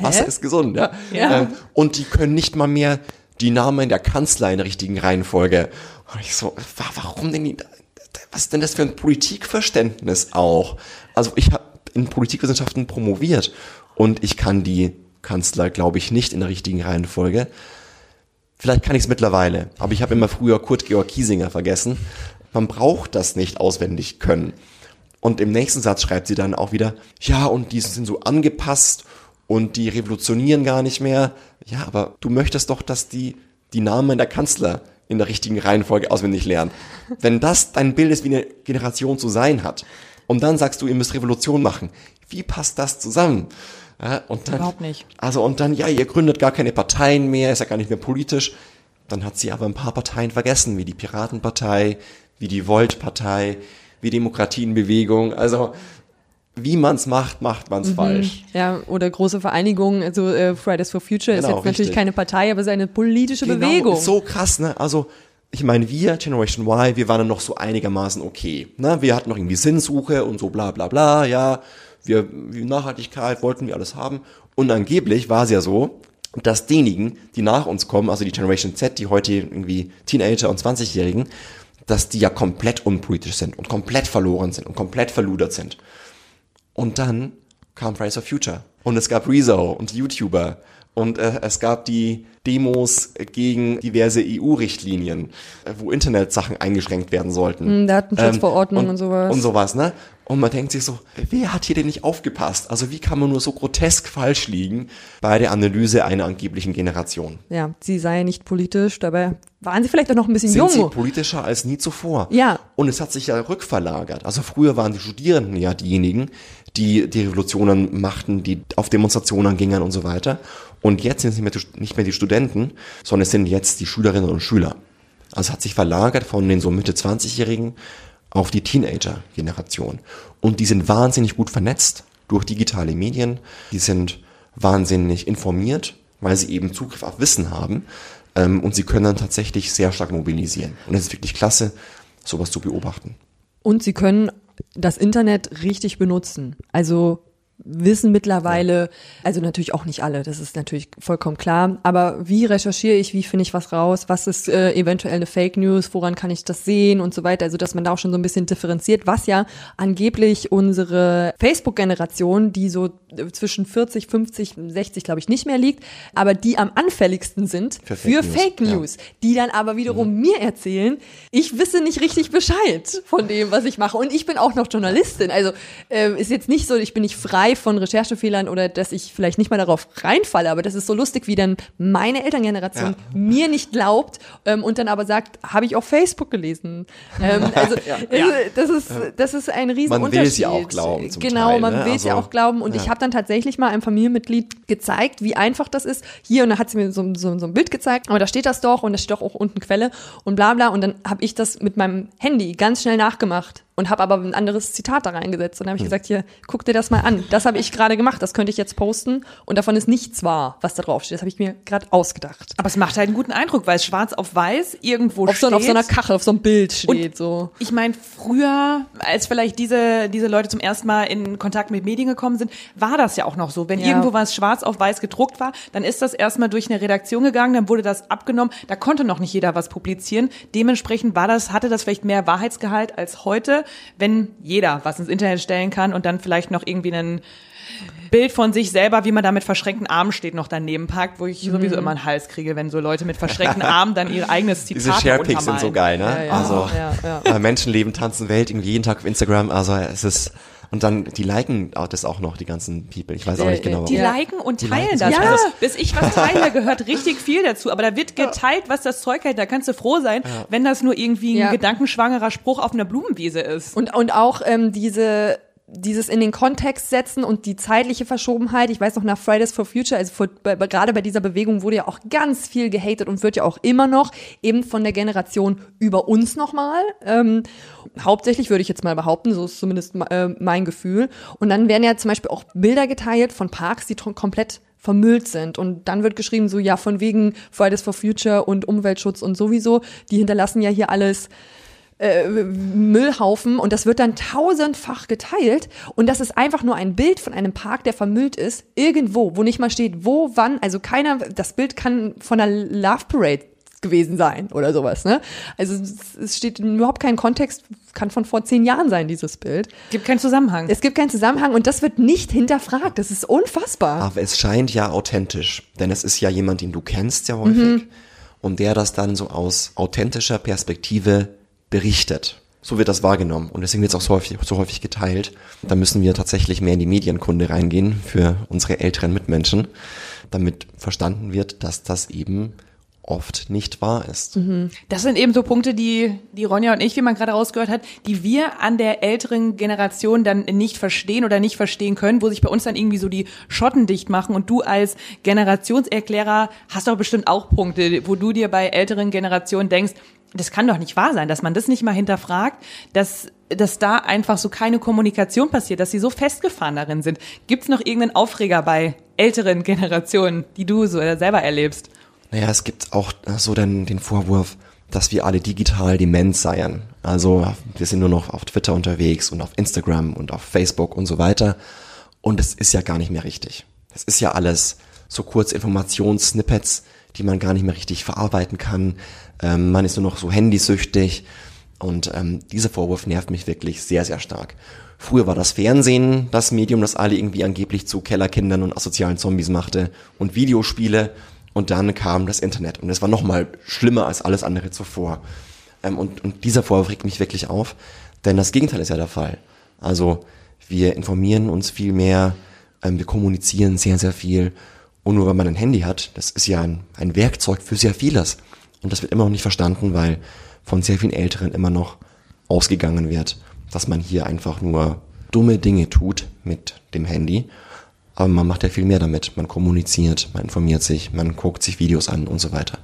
Wasser ist gesund, ja. Ja. Ähm, Und die können nicht mal mehr die Namen der Kanzler in der richtigen Reihenfolge. Und ich so, wa- warum denn die, was ist denn das für ein Politikverständnis auch? Also ich habe in Politikwissenschaften promoviert und ich kann die Kanzler, glaube ich, nicht in der richtigen Reihenfolge. Vielleicht kann ich es mittlerweile, aber ich habe immer früher Kurt Georg Kiesinger vergessen. Man braucht das nicht auswendig können. Und im nächsten Satz schreibt sie dann auch wieder, ja, und die sind so angepasst und die revolutionieren gar nicht mehr. Ja, aber du möchtest doch, dass die die Namen der Kanzler in der richtigen Reihenfolge auswendig lernen. Wenn das dein Bild ist, wie eine Generation zu sein hat, und dann sagst du, ihr müsst Revolution machen, wie passt das zusammen? Ja, und dann, Überhaupt nicht. Also und dann, ja, ihr gründet gar keine Parteien mehr, ist ja gar nicht mehr politisch. Dann hat sie aber ein paar Parteien vergessen, wie die Piratenpartei, wie die Volt-Partei, wie Demokratie in Bewegung. Also wie man's macht, macht man's Mhm. falsch. Ja, oder große Vereinigungen, also äh, Fridays for Future ist Genau, jetzt natürlich richtig. keine Partei, aber es ist eine politische Genau, Bewegung. ist so krass, ne? Also ich meine, wir, Generation Y, wir waren dann noch so einigermaßen okay. Ne? Wir hatten noch irgendwie Sinnsuche und so bla bla bla, ja. Wir, Nachhaltigkeit wollten wir alles haben. Und angeblich war es ja so, dass diejenigen, die nach uns kommen, also die Generation Z, die heute irgendwie Teenager und 20-Jährigen, dass die ja komplett unpolitisch sind und komplett verloren sind und komplett verludert sind. Und dann kam Fridays for Future. Und es gab Rezo und YouTuber Und äh, es gab die Demos gegen diverse EU-Richtlinien, äh, wo Internetsachen eingeschränkt werden sollten. Hm, Datenschutzverordnung und sowas. Und sowas, ne? Und man denkt sich so, wer hat hier denn nicht aufgepasst? Also wie kann man nur so grotesk falsch liegen bei der Analyse einer angeblichen Generation? Ja, sie sei nicht politisch, dabei waren sie vielleicht auch noch ein bisschen Sind jung. sie politischer als nie zuvor? Ja. Und es hat sich ja rückverlagert. Also früher waren die Studierenden ja diejenigen, die die Revolutionen machten, die auf Demonstrationen gingen und so weiter. Und jetzt sind es nicht mehr, die- nicht mehr die Studenten, sondern es sind jetzt die Schülerinnen und Schüler. Also es hat sich verlagert von den so Mitte 20-Jährigen auf die Teenager-Generation. Und die sind wahnsinnig gut vernetzt durch digitale Medien. Die sind wahnsinnig informiert, weil sie eben Zugriff auf Wissen haben. Ähm, und sie können dann tatsächlich sehr stark mobilisieren. Und es ist wirklich klasse, sowas zu beobachten. Und sie können das Internet richtig benutzen. Also wissen mittlerweile, also natürlich auch nicht alle, das ist natürlich vollkommen klar, aber wie recherchiere ich, wie finde ich was raus, was ist äh, eventuell eine Fake News, woran kann ich das sehen? Und so weiter, also dass man da auch schon so ein bisschen differenziert, was ja angeblich unsere Facebook-Generation, die so äh, zwischen 40, 50, 60 glaube ich nicht mehr liegt, aber die am anfälligsten sind für Für Fake Fake News, News, die dann aber wiederum mir erzählen, ich wisse nicht richtig Bescheid von dem, was ich mache. Und ich bin auch noch Journalistin. Also äh, ist jetzt nicht so, ich bin nicht frei von Recherchefehlern oder dass ich vielleicht nicht mal darauf reinfalle, aber das ist so lustig, wie dann meine Elterngeneration Ja. mir nicht glaubt ähm, und dann aber sagt, habe ich auf Facebook gelesen. Ähm, <laughs> also äh, das ist das ist ein riesen Man will Unterschied. sie auch glauben genau, Teil, man ne? will sie Also, auch glauben und ja. ich habe dann tatsächlich mal einem Familienmitglied gezeigt, wie einfach das ist. Hier und da hat sie mir so, so, so ein Bild gezeigt, aber da steht das doch und da steht doch auch unten Quelle und bla bla und dann habe ich das mit meinem Handy ganz schnell nachgemacht und habe aber ein anderes Zitat da reingesetzt und dann habe Hm. ich gesagt, hier, guck dir das mal an. Das habe ich gerade gemacht, das könnte ich jetzt posten und davon ist nichts wahr, was da drauf steht. Das habe ich mir gerade ausgedacht. Aber es macht halt einen guten Eindruck, weil es schwarz auf weiß irgendwo Auf so, steht. auf so einer Kachel, auf so einem Bild steht so. Ich meine, früher, als vielleicht diese, diese Leute zum ersten Mal in Kontakt mit Medien gekommen sind, war das ja auch noch so. Wenn Ja. irgendwo was schwarz auf weiß gedruckt war, dann ist das erstmal durch eine Redaktion gegangen, dann wurde das abgenommen. Da konnte noch nicht jeder was publizieren. Dementsprechend war das, hatte das vielleicht mehr Wahrheitsgehalt als heute, wenn jeder was ins Internet stellen kann und dann vielleicht noch irgendwie ein Bild von sich selber, wie man da mit verschränkten Armen steht, noch daneben packt, wo ich Mhm. sowieso immer einen Hals kriege, wenn so Leute mit verschränkten Armen dann ihr eigenes Zitat Diese Sharepics sind so geil, ne? Ja, ja. Also Ja, ja. äh, Menschenleben, tanzen Welt, irgendwie jeden Tag auf Instagram. Also es ist und dann die liken das auch noch die ganzen People. Ich weiß auch Äh, nicht genau. Die warum. Ja. liken und Die teilen liken das. so. Also, Ja. bis ich was teile, gehört richtig viel dazu. Aber da wird geteilt, was das Zeug hält. Da kannst du froh sein, wenn das nur irgendwie ein Ja. gedankenschwangerer Spruch auf einer Blumenwiese ist. Und, und auch ähm, diese dieses in den Kontext setzen und die zeitliche Verschobenheit. Ich weiß noch nach Fridays for Future, also vor, bei, gerade bei dieser Bewegung wurde ja auch ganz viel gehatet und wird ja auch immer noch eben von der Generation über uns nochmal. Ähm, hauptsächlich würde ich jetzt mal behaupten, so ist zumindest äh, mein Gefühl. Und dann werden ja zum Beispiel auch Bilder geteilt von Parks, die komplett vermüllt sind. Und dann wird geschrieben, so ja, von wegen Fridays for Future und Umweltschutz und sowieso, die hinterlassen ja hier alles äh, Müllhaufen und das wird dann tausendfach geteilt und das ist einfach nur ein Bild von einem Park, der vermüllt ist, irgendwo, wo nicht mal steht, wo, wann, also keiner, das Bild kann von einer Love Parade gewesen sein oder sowas, ne? Also es- es steht in überhaupt keinen Kontext, kann von vor zehn Jahren sein, dieses Bild. Gibt keinen Zusammenhang. Es gibt keinen Zusammenhang und das wird nicht hinterfragt. Das ist unfassbar. Aber es scheint ja authentisch, denn es ist ja jemand, den du kennst ja häufig Mhm. und der das dann so aus authentischer Perspektive berichtet. So wird das wahrgenommen und deswegen wird es auch so häufig, so häufig geteilt. Da müssen wir tatsächlich mehr in die Medienkunde reingehen für unsere älteren Mitmenschen, damit verstanden wird, dass das eben oft nicht wahr ist. Das sind eben so Punkte, die, die Ronja und ich, wie man gerade rausgehört hat, die wir an der älteren Generation dann nicht verstehen oder nicht verstehen können, wo sich bei uns dann irgendwie so die Schotten dicht machen. Und du als Generationserklärer hast doch bestimmt auch Punkte, wo du dir bei älteren Generationen denkst, das kann doch nicht wahr sein, dass man das nicht mal hinterfragt, dass, dass da einfach so keine Kommunikation passiert, dass sie so festgefahren darin sind. Gibt's noch irgendeinen Aufreger bei älteren Generationen, die du so selber erlebst? Naja, es gibt auch so den, den Vorwurf, dass wir alle digital dement seien. Also wir sind nur noch auf Twitter unterwegs und auf Instagram und auf Facebook und so weiter. Und es ist ja gar nicht mehr richtig. Es ist ja alles so kurz Informationssnippets, die man gar nicht mehr richtig verarbeiten kann. Ähm, man ist nur noch so handysüchtig. Und ähm, dieser Vorwurf nervt mich wirklich sehr, sehr stark. Früher war das Fernsehen das Medium, das alle irgendwie angeblich zu Kellerkindern und asozialen Zombies machte und Videospiele. Und dann kam das Internet und es war noch mal schlimmer als alles andere zuvor. Ähm, und, und dieser Vorwurf regt mich wirklich auf, denn das Gegenteil ist ja der Fall. Also wir informieren uns viel mehr, ähm, wir kommunizieren sehr, sehr viel. Und nur wenn man ein Handy hat, das ist ja ein, ein Werkzeug für sehr vieles. Und das wird immer noch nicht verstanden, weil von sehr vielen Älteren immer noch ausgegangen wird, dass man hier einfach nur dumme Dinge tut mit dem Handy. Aber man macht ja viel mehr damit. Man kommuniziert, man informiert sich, man guckt sich Videos an und so weiter.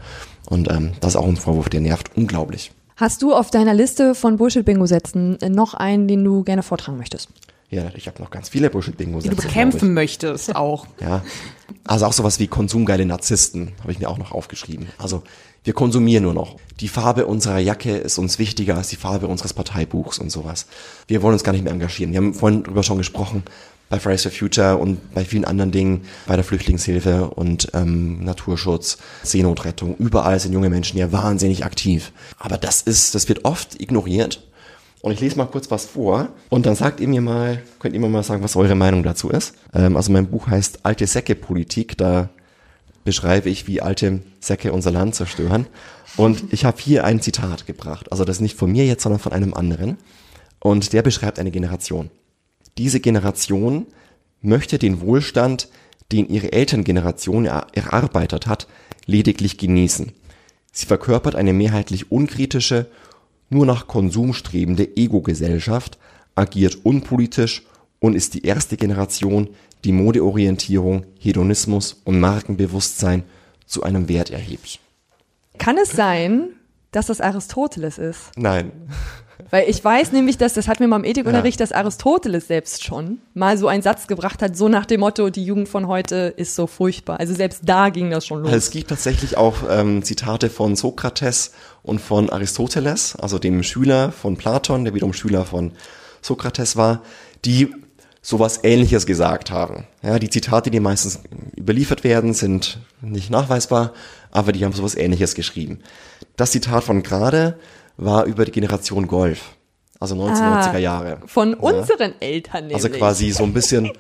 Und ähm, das ist auch ein Vorwurf, der nervt unglaublich. Hast du auf deiner Liste von Bullshit-Bingo-Sätzen noch einen, den du gerne vortragen möchtest? Ja, ich habe noch ganz viele Bullshit-Bingo-Sätze. Die du bekämpfen möchtest auch. <laughs> Ja, also auch sowas wie konsumgeile Narzissten habe ich mir auch noch aufgeschrieben. Also wir konsumieren nur noch. Die Farbe unserer Jacke ist uns wichtiger als die Farbe unseres Parteibuchs und sowas. Wir wollen uns gar nicht mehr engagieren. Wir haben vorhin drüber schon gesprochen, bei Fridays for Future und bei vielen anderen Dingen, bei der Flüchtlingshilfe und ähm, Naturschutz, Seenotrettung. Überall sind junge Menschen ja wahnsinnig aktiv. Aber das ist, das wird oft ignoriert. Und ich lese mal kurz was vor und dann sagt ihr mir mal, könnt ihr mir mal sagen, was eure Meinung dazu ist. Ähm, also mein Buch heißt Alte Säcke Politik, da beschreibe ich, wie alte Säcke unser Land zerstören. Und ich habe hier ein Zitat gebracht. Also das ist nicht von mir jetzt, sondern von einem anderen. Und der beschreibt eine Generation. Diese Generation möchte den Wohlstand, den ihre Elterngeneration erarbeitet hat, lediglich genießen. Sie verkörpert eine mehrheitlich unkritische, nur nach Konsum strebende Ego-Gesellschaft, agiert unpolitisch und ist die erste Generation, die Modeorientierung, Hedonismus und Markenbewusstsein zu einem Wert erhebt. Kann es sein, dass das Aristoteles ist? Nein. Weil ich weiß nämlich, dass, das hat mir mal im Ethikunterricht, ja. dass Aristoteles selbst schon mal so einen Satz gebracht hat, so nach dem Motto, die Jugend von heute ist so furchtbar. Also selbst da ging das schon los. Also es gibt tatsächlich auch ähm, Zitate von Sokrates und von Aristoteles, also dem Schüler von Platon, der wiederum Schüler von Sokrates war, die sowas ähnliches gesagt haben. Ja, die Zitate, die meistens überliefert werden, sind nicht nachweisbar, aber die haben sowas ähnliches geschrieben. Das Zitat von gerade war über die Generation Golf. Also 1990er ah, Jahre. Von ja. unseren Eltern also nämlich. Also quasi so ein bisschen,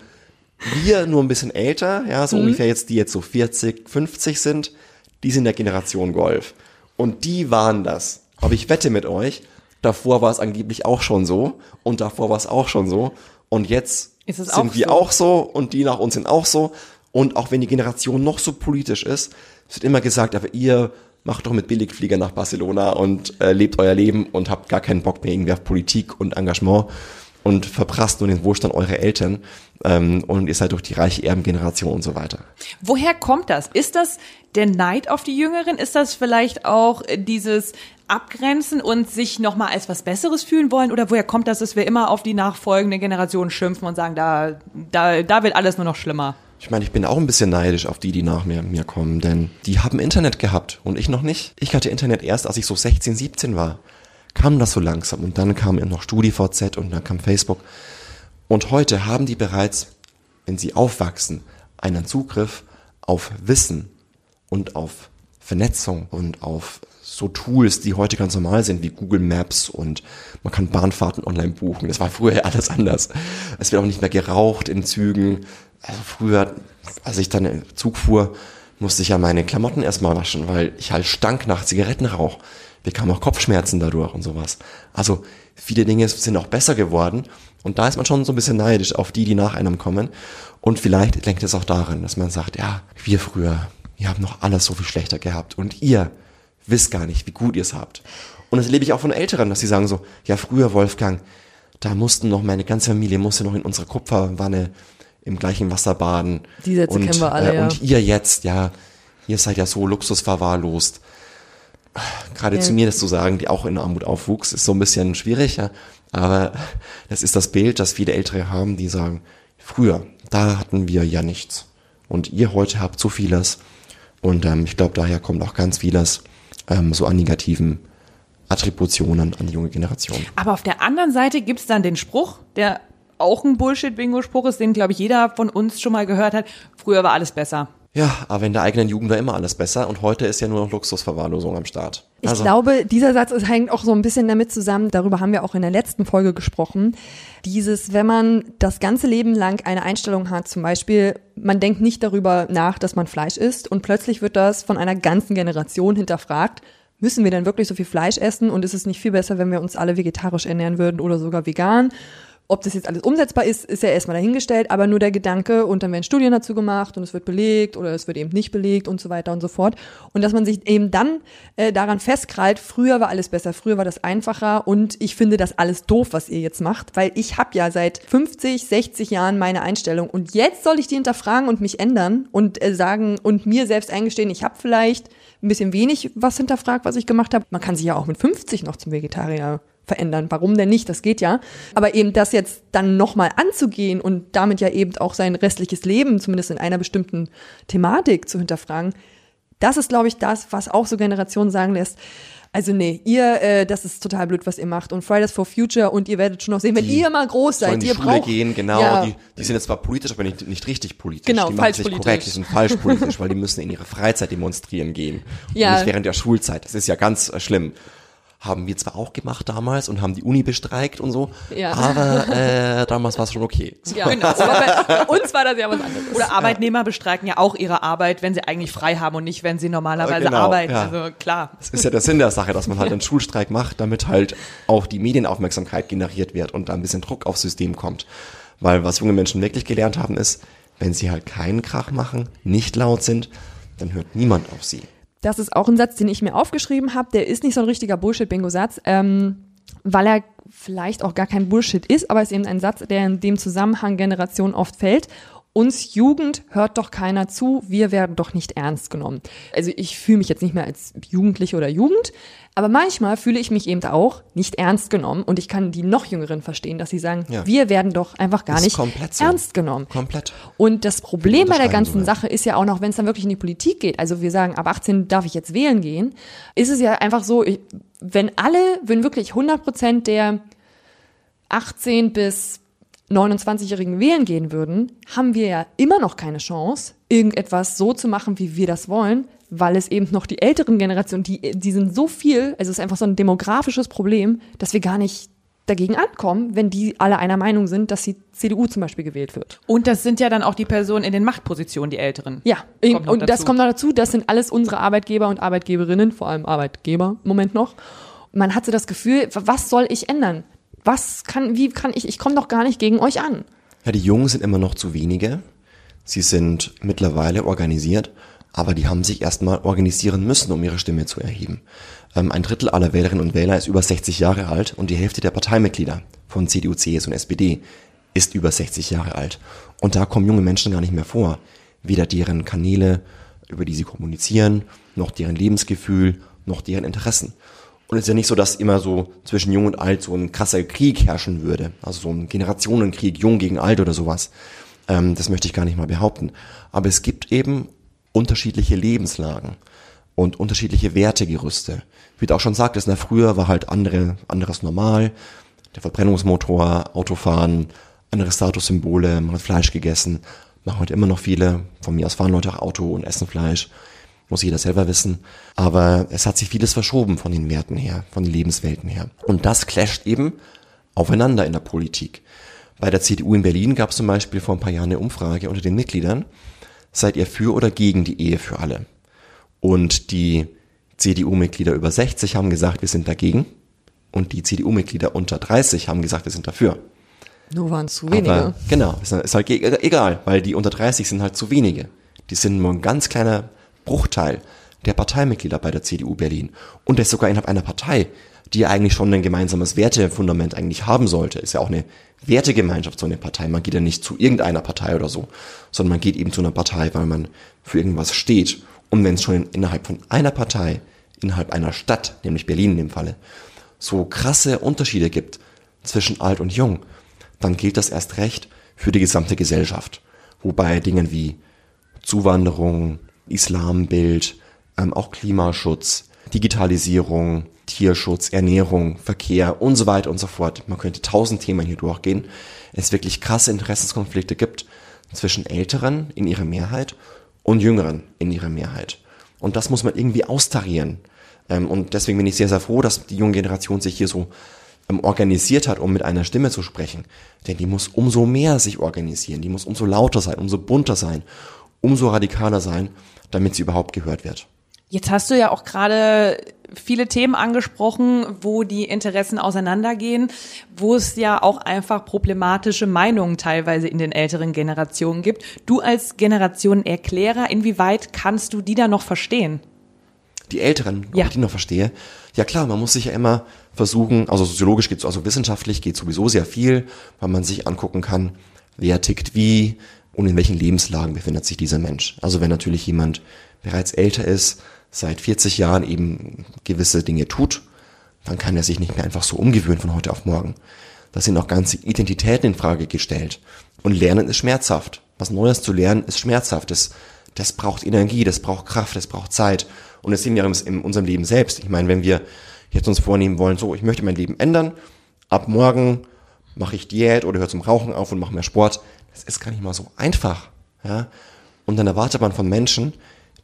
wir nur ein bisschen älter, ja, so mhm. ungefähr jetzt, die jetzt so 40, 50 sind, die sind der Generation Golf. Und die waren das. Aber ich wette mit euch, davor war es angeblich auch schon so und davor war es auch schon so. Und jetzt sind wir so? auch so und die nach uns sind auch so. Und auch wenn die Generation noch so politisch ist, wird immer gesagt, aber ihr macht doch mit Billigflieger nach Barcelona und äh, lebt euer Leben und habt gar keinen Bock mehr irgendwie auf Politik und Engagement und verprasst nur den Wohlstand eurer Eltern ähm, und ihr seid durch die reiche Erbengeneration und so weiter. Woher kommt das? Ist das der Neid auf die Jüngeren? Ist das vielleicht auch dieses abgrenzen und sich nochmal als was Besseres fühlen wollen? Oder woher kommt das, dass wir immer auf die nachfolgende Generation schimpfen und sagen, da, da, da wird alles nur noch schlimmer? Ich meine, ich bin auch ein bisschen neidisch auf die, die nach mir, mir kommen, denn die haben Internet gehabt und ich noch nicht. Ich hatte Internet erst, als ich so 16, 17 war. Kam das so langsam und dann kam noch StudiVZ und dann kam Facebook. Und heute haben die bereits, wenn sie aufwachsen, einen Zugriff auf Wissen und auf Vernetzung und auf so Tools, die heute ganz normal sind, wie Google Maps und man kann Bahnfahrten online buchen. Das war früher alles anders. Es wird auch nicht mehr geraucht in Zügen also früher, als ich dann im Zug fuhr, musste ich ja meine Klamotten erstmal waschen, weil ich halt stank nach Zigarettenrauch. Wir kamen auch Kopfschmerzen dadurch und sowas. Also viele Dinge sind auch besser geworden und da ist man schon so ein bisschen neidisch auf die, die nach einem kommen. Und vielleicht lenkt es auch daran, dass man sagt, ja, wir früher, wir haben noch alles so viel schlechter gehabt und ihr wisst gar nicht, wie gut ihr es habt. Und das erlebe ich auch von Älteren, dass sie sagen so, ja, früher Wolfgang, da mussten noch meine ganze Familie musste noch in unserer Kupferwanne im gleichen Wasser baden. Die Sätze und, kennen wir alle, äh, ja. Und ihr jetzt, ja, ihr seid ja so luxusverwahrlost. Gerade ja. zu mir das zu sagen, die auch in Armut aufwuchs, ist so ein bisschen schwierig, ja. Aber das ist das Bild, das viele Ältere haben, die sagen, früher, da hatten wir ja nichts. Und ihr heute habt so vieles. Und ähm, ich glaube, daher kommt auch ganz vieles ähm, so an negativen Attributionen an die junge Generation. Aber auf der anderen Seite gibt's dann den Spruch, der auch ein Bullshit-Bingo-Spruch ist, den, glaube ich, jeder von uns schon mal gehört hat. Früher war alles besser. Ja, aber in der eigenen Jugend war immer alles besser und heute ist ja nur noch Luxusverwahrlosung am Start. Ich Also, glaube, dieser Satz ist, hängt auch so ein bisschen damit zusammen, darüber haben wir auch in der letzten Folge gesprochen. Dieses, wenn man das ganze Leben lang eine Einstellung hat, zum Beispiel, man denkt nicht darüber nach, dass man Fleisch isst und plötzlich wird das von einer ganzen Generation hinterfragt. Müssen wir denn wirklich so viel Fleisch essen und ist es nicht viel besser, wenn wir uns alle vegetarisch ernähren würden oder sogar vegan? Ob das jetzt alles umsetzbar ist, ist ja erstmal dahingestellt, aber nur der Gedanke und dann werden Studien dazu gemacht und es wird belegt oder es wird eben nicht belegt und so weiter und so fort. Und dass man sich eben dann äh, daran festkrallt, früher war alles besser, früher war das einfacher und ich finde das alles doof, was ihr jetzt macht, weil ich habe ja seit 50, 60 Jahren meine Einstellung und jetzt soll ich die hinterfragen und mich ändern und äh, sagen und mir selbst eingestehen, ich habe vielleicht ein bisschen wenig was hinterfragt, was ich gemacht habe. Man kann sich ja auch mit 50 noch zum Vegetarier verändern. Warum denn nicht? Das geht ja. Aber eben das jetzt dann nochmal anzugehen und damit ja eben auch sein restliches Leben, zumindest in einer bestimmten Thematik zu hinterfragen, das ist, glaube ich, das, was auch so Generationen sagen lässt. Also nee, ihr, äh, das ist total blöd, was ihr macht. Und Fridays for Future und ihr werdet schon noch sehen, wenn Die ihr mal groß seid, in die ihr Schule braucht, gehen, genau. Ja, Die, die sind jetzt zwar politisch, aber nicht, nicht richtig politisch. Genau, die machen falsch nicht politisch. korrekt, die sind falsch politisch, weil die müssen in ihrer Freizeit demonstrieren gehen. <laughs> Ja. Und nicht während der Schulzeit. Das ist ja ganz äh, schlimm. Haben wir zwar auch gemacht damals und haben die Uni bestreikt und so, Ja. aber äh, damals war es schon okay. <laughs> ja, genau. Aber bei uns war das ja was anderes. Oder Arbeitnehmer bestreiken ja auch ihre Arbeit, wenn sie eigentlich frei haben und nicht, wenn sie normalerweise Genau, arbeiten. ja. Also klar. Das ist ja der Sinn der Sache, dass man halt einen Schulstreik macht, damit halt auch die Medienaufmerksamkeit generiert wird und da ein bisschen Druck aufs System kommt. Weil was junge Menschen wirklich gelernt haben ist, wenn sie halt keinen Krach machen, nicht laut sind, dann hört niemand auf sie. Das ist auch ein Satz, den ich mir aufgeschrieben habe. Der ist nicht so ein richtiger Bullshit-Bingo-Satz, ähm, weil er vielleicht auch gar kein Bullshit ist, aber es ist eben ein Satz, der in dem Zusammenhang Generation oft fällt. Uns Jugend hört doch keiner zu, wir werden doch nicht ernst genommen. Also ich fühle mich jetzt nicht mehr als Jugendliche oder Jugend, aber manchmal fühle ich mich eben auch nicht ernst genommen und ich kann die noch Jüngeren verstehen, dass sie sagen, Ja. wir werden doch einfach gar Ist nicht komplett so. ernst genommen. Komplett. Und das Problem bei der ganzen. Sache ist ja auch noch, wenn es dann wirklich in die Politik geht, also wir sagen, ab 18 darf ich jetzt wählen gehen, ist es ja einfach so, wenn alle, wenn wirklich 100 Prozent der 18 bis 29-Jährigen wählen gehen würden, haben wir ja immer noch keine Chance, irgendetwas so zu machen, wie wir das wollen, weil es eben noch die älteren Generationen, die, die sind so viel, also es ist einfach so ein demografisches Problem, dass wir gar nicht dagegen ankommen, wenn die alle einer Meinung sind, dass die CDU zum Beispiel gewählt wird. Und das sind ja dann auch die Personen in den Machtpositionen, die Älteren. Ja, noch und das kommt noch dazu, das sind alles unsere Arbeitgeber und Arbeitgeberinnen, vor allem Arbeitgeber im Moment noch. Man hatte das Gefühl, was soll ich ändern? Was kann, wie kann ich, ich komme doch gar nicht gegen euch an. Ja, die Jungen sind immer noch zu wenige. Sie sind mittlerweile organisiert, aber die haben sich erstmal organisieren müssen, um ihre Stimme zu erheben. Ähm, ein Drittel aller Wählerinnen und Wähler ist über 60 Jahre alt und die Hälfte der Parteimitglieder von CDU, CS und SPD ist über 60 Jahre alt. Und da kommen junge Menschen gar nicht mehr vor. Weder deren Kanäle, über die sie kommunizieren, noch deren Lebensgefühl, noch deren Interessen. Und es ist ja nicht so, dass immer so zwischen Jung und Alt so ein krasser Krieg herrschen würde. Also so ein Generationenkrieg, Jung gegen Alt oder sowas. Ähm, das möchte ich gar nicht mal behaupten. Aber es gibt eben unterschiedliche Lebenslagen und unterschiedliche Wertegerüste. Wie du auch schon sagtest, na, früher war halt andere, anderes normal. Der Verbrennungsmotor, Autofahren, andere Statussymbole, man hat Fleisch gegessen. Machen heute immer noch viele. Von mir aus fahren Leute auch Auto und essen Fleisch. Muss jeder selber wissen. Aber es hat sich vieles verschoben von den Werten her, von den Lebenswelten her. Und das clasht eben aufeinander in der Politik. Bei der CDU in Berlin gab es zum Beispiel vor ein paar Jahren eine Umfrage unter den Mitgliedern. Seid ihr für oder gegen die Ehe für alle? Und die CDU-Mitglieder über 60 haben gesagt, wir sind dagegen. Und die CDU-Mitglieder unter 30 haben gesagt, wir sind dafür. Nur waren es zu wenige. Aber, genau, ist, halt egal, weil die unter 30 sind halt zu wenige. Die sind nur ein ganz kleiner Bruchteil der Parteimitglieder bei der CDU Berlin. Und das sogar innerhalb einer Partei, die ja eigentlich schon ein gemeinsames Wertefundament eigentlich haben sollte. Ist ja auch eine Wertegemeinschaft, so eine Partei. Man geht ja nicht zu irgendeiner Partei oder so, sondern man geht eben zu einer Partei, weil man für irgendwas steht. Und wenn es schon in, innerhalb von einer Partei, innerhalb einer Stadt, nämlich Berlin in dem Falle, so krasse Unterschiede gibt zwischen alt und jung, dann gilt das erst recht für die gesamte Gesellschaft. Wobei Dingen wie Zuwanderung, Islambild, ähm, auch Klimaschutz, Digitalisierung, Tierschutz, Ernährung, Verkehr und so weiter und so fort. Man könnte tausend Themen hier durchgehen. Es wirklich krasse Interessenskonflikte gibt zwischen Älteren in ihrer Mehrheit und Jüngeren in ihrer Mehrheit. Und das muss man irgendwie austarieren. Ähm, und deswegen bin ich sehr, sehr froh, dass die junge Generation sich hier so ähm, organisiert hat, um mit einer Stimme zu sprechen. Denn die muss umso mehr sich organisieren, die muss umso lauter sein, umso bunter sein, umso radikaler sein, damit sie überhaupt gehört wird. Jetzt hast du ja auch gerade viele Themen angesprochen, wo die Interessen auseinandergehen, wo es ja auch einfach problematische Meinungen teilweise in den älteren Generationen gibt. Du als Generationenerklärer, inwieweit kannst du die da noch verstehen? Die Älteren, ob Ja. ich die noch verstehe. Ja klar, man muss sich ja immer versuchen, also soziologisch geht also wissenschaftlich geht sowieso sehr viel, weil man sich angucken kann, wer tickt wie und in welchen Lebenslagen befindet sich dieser Mensch. Also wenn natürlich jemand bereits älter ist, seit 40 Jahren eben gewisse Dinge tut, dann kann er sich nicht mehr einfach so umgewöhnen von heute auf morgen. Da sind auch ganze Identitäten in Frage gestellt. Und Lernen ist schmerzhaft. Was Neues zu lernen ist schmerzhaft. Das, das braucht Energie, das braucht Kraft, das braucht Zeit. Und das sehen wir in unserem Leben selbst. Ich meine, wenn wir jetzt uns vornehmen wollen, so, ich möchte mein Leben ändern, ab morgen mache ich Diät oder höre zum Rauchen auf und mache mehr Sport, das ist gar nicht mal so einfach. Ja? Und dann erwartet man von Menschen,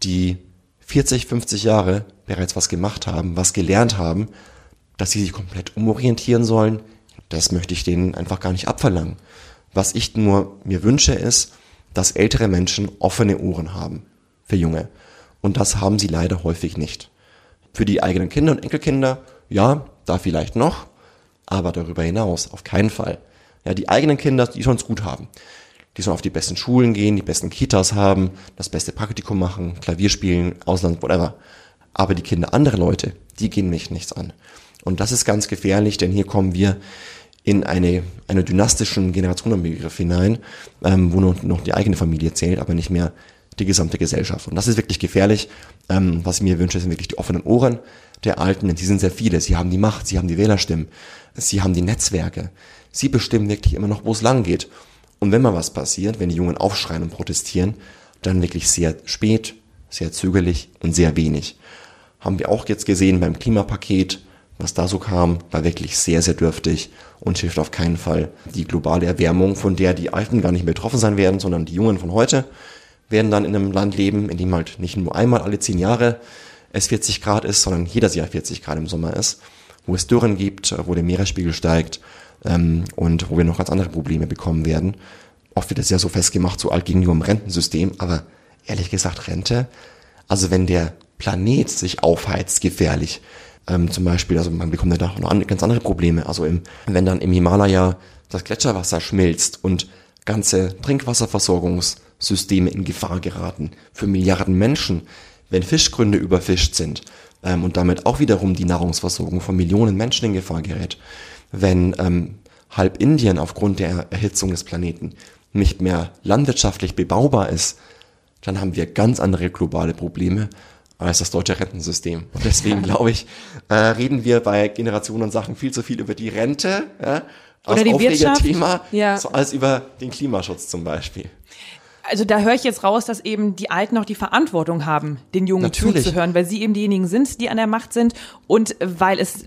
die 40, 50 Jahre bereits was gemacht haben, was gelernt haben, dass sie sich komplett umorientieren sollen, das möchte ich denen einfach gar nicht abverlangen. Was ich nur mir wünsche ist, dass ältere Menschen offene Ohren haben für Junge. Und das haben sie leider häufig nicht. Für die eigenen Kinder und Enkelkinder, ja, da vielleicht noch, aber darüber hinaus auf keinen Fall. Ja, die eigenen Kinder, die sollen es gut haben. Die sollen auf die besten Schulen gehen, die besten Kitas haben, das beste Praktikum machen, Klavier spielen, Ausland, whatever. Aber die Kinder anderer Leute, die gehen mich nichts an. Und das ist ganz gefährlich, denn hier kommen wir in eine, eine dynastischen Generationenbegriff hinein, ähm, wo nur noch die eigene Familie zählt, aber nicht mehr die gesamte Gesellschaft. Und das ist wirklich gefährlich. Ähm, was ich mir wünsche, sind wirklich die offenen Ohren der Alten, denn sie sind sehr viele. Sie haben die Macht, sie haben die Wählerstimmen, sie haben die Netzwerke. Sie bestimmen wirklich immer noch, wo es lang geht. Und wenn mal was passiert, wenn die Jungen aufschreien und protestieren, dann wirklich sehr spät, sehr zögerlich und sehr wenig. Haben wir auch jetzt gesehen beim Klimapaket, was da so kam, war wirklich sehr, sehr dürftig und hilft auf keinen Fall. Die globale Erwärmung, von der die Alten gar nicht mehr betroffen sein werden, sondern die Jungen von heute, werden dann in einem Land leben, in dem halt nicht nur einmal alle zehn Jahre es 40 Grad ist, sondern jedes Jahr 40 Grad im Sommer ist, wo es Dürren gibt, wo der Meeresspiegel steigt ähm, und wo wir noch ganz andere Probleme bekommen werden. Oft wird es ja so festgemacht, so alt nur im Rentensystem, aber ehrlich gesagt Rente, also wenn der Planet sich aufheizt, gefährlich, ähm, zum Beispiel, also man bekommt danach noch an, ganz andere Probleme, also im, wenn dann im Himalaya das Gletscherwasser schmilzt und ganze Trinkwasserversorgungssysteme in Gefahr geraten für Milliarden Menschen, wenn Fischgründe überfischt sind ähm, und damit auch wiederum die Nahrungsversorgung von Millionen Menschen in Gefahr gerät, wenn ähm, halb Indien aufgrund der Erhitzung des Planeten nicht mehr landwirtschaftlich bebaubar ist, dann haben wir ganz andere globale Probleme als das deutsche Rentensystem. Und deswegen <laughs> glaube ich, äh, reden wir bei Generationen und Sachen viel zu viel über die Rente, ja, als. Aufregerthema, Ja. so als über den Klimaschutz zum Beispiel. Also da höre ich jetzt raus, dass eben die Alten auch die Verantwortung haben, den Jungen Natürlich. zuzuhören, weil sie eben diejenigen sind, die an der Macht sind und weil es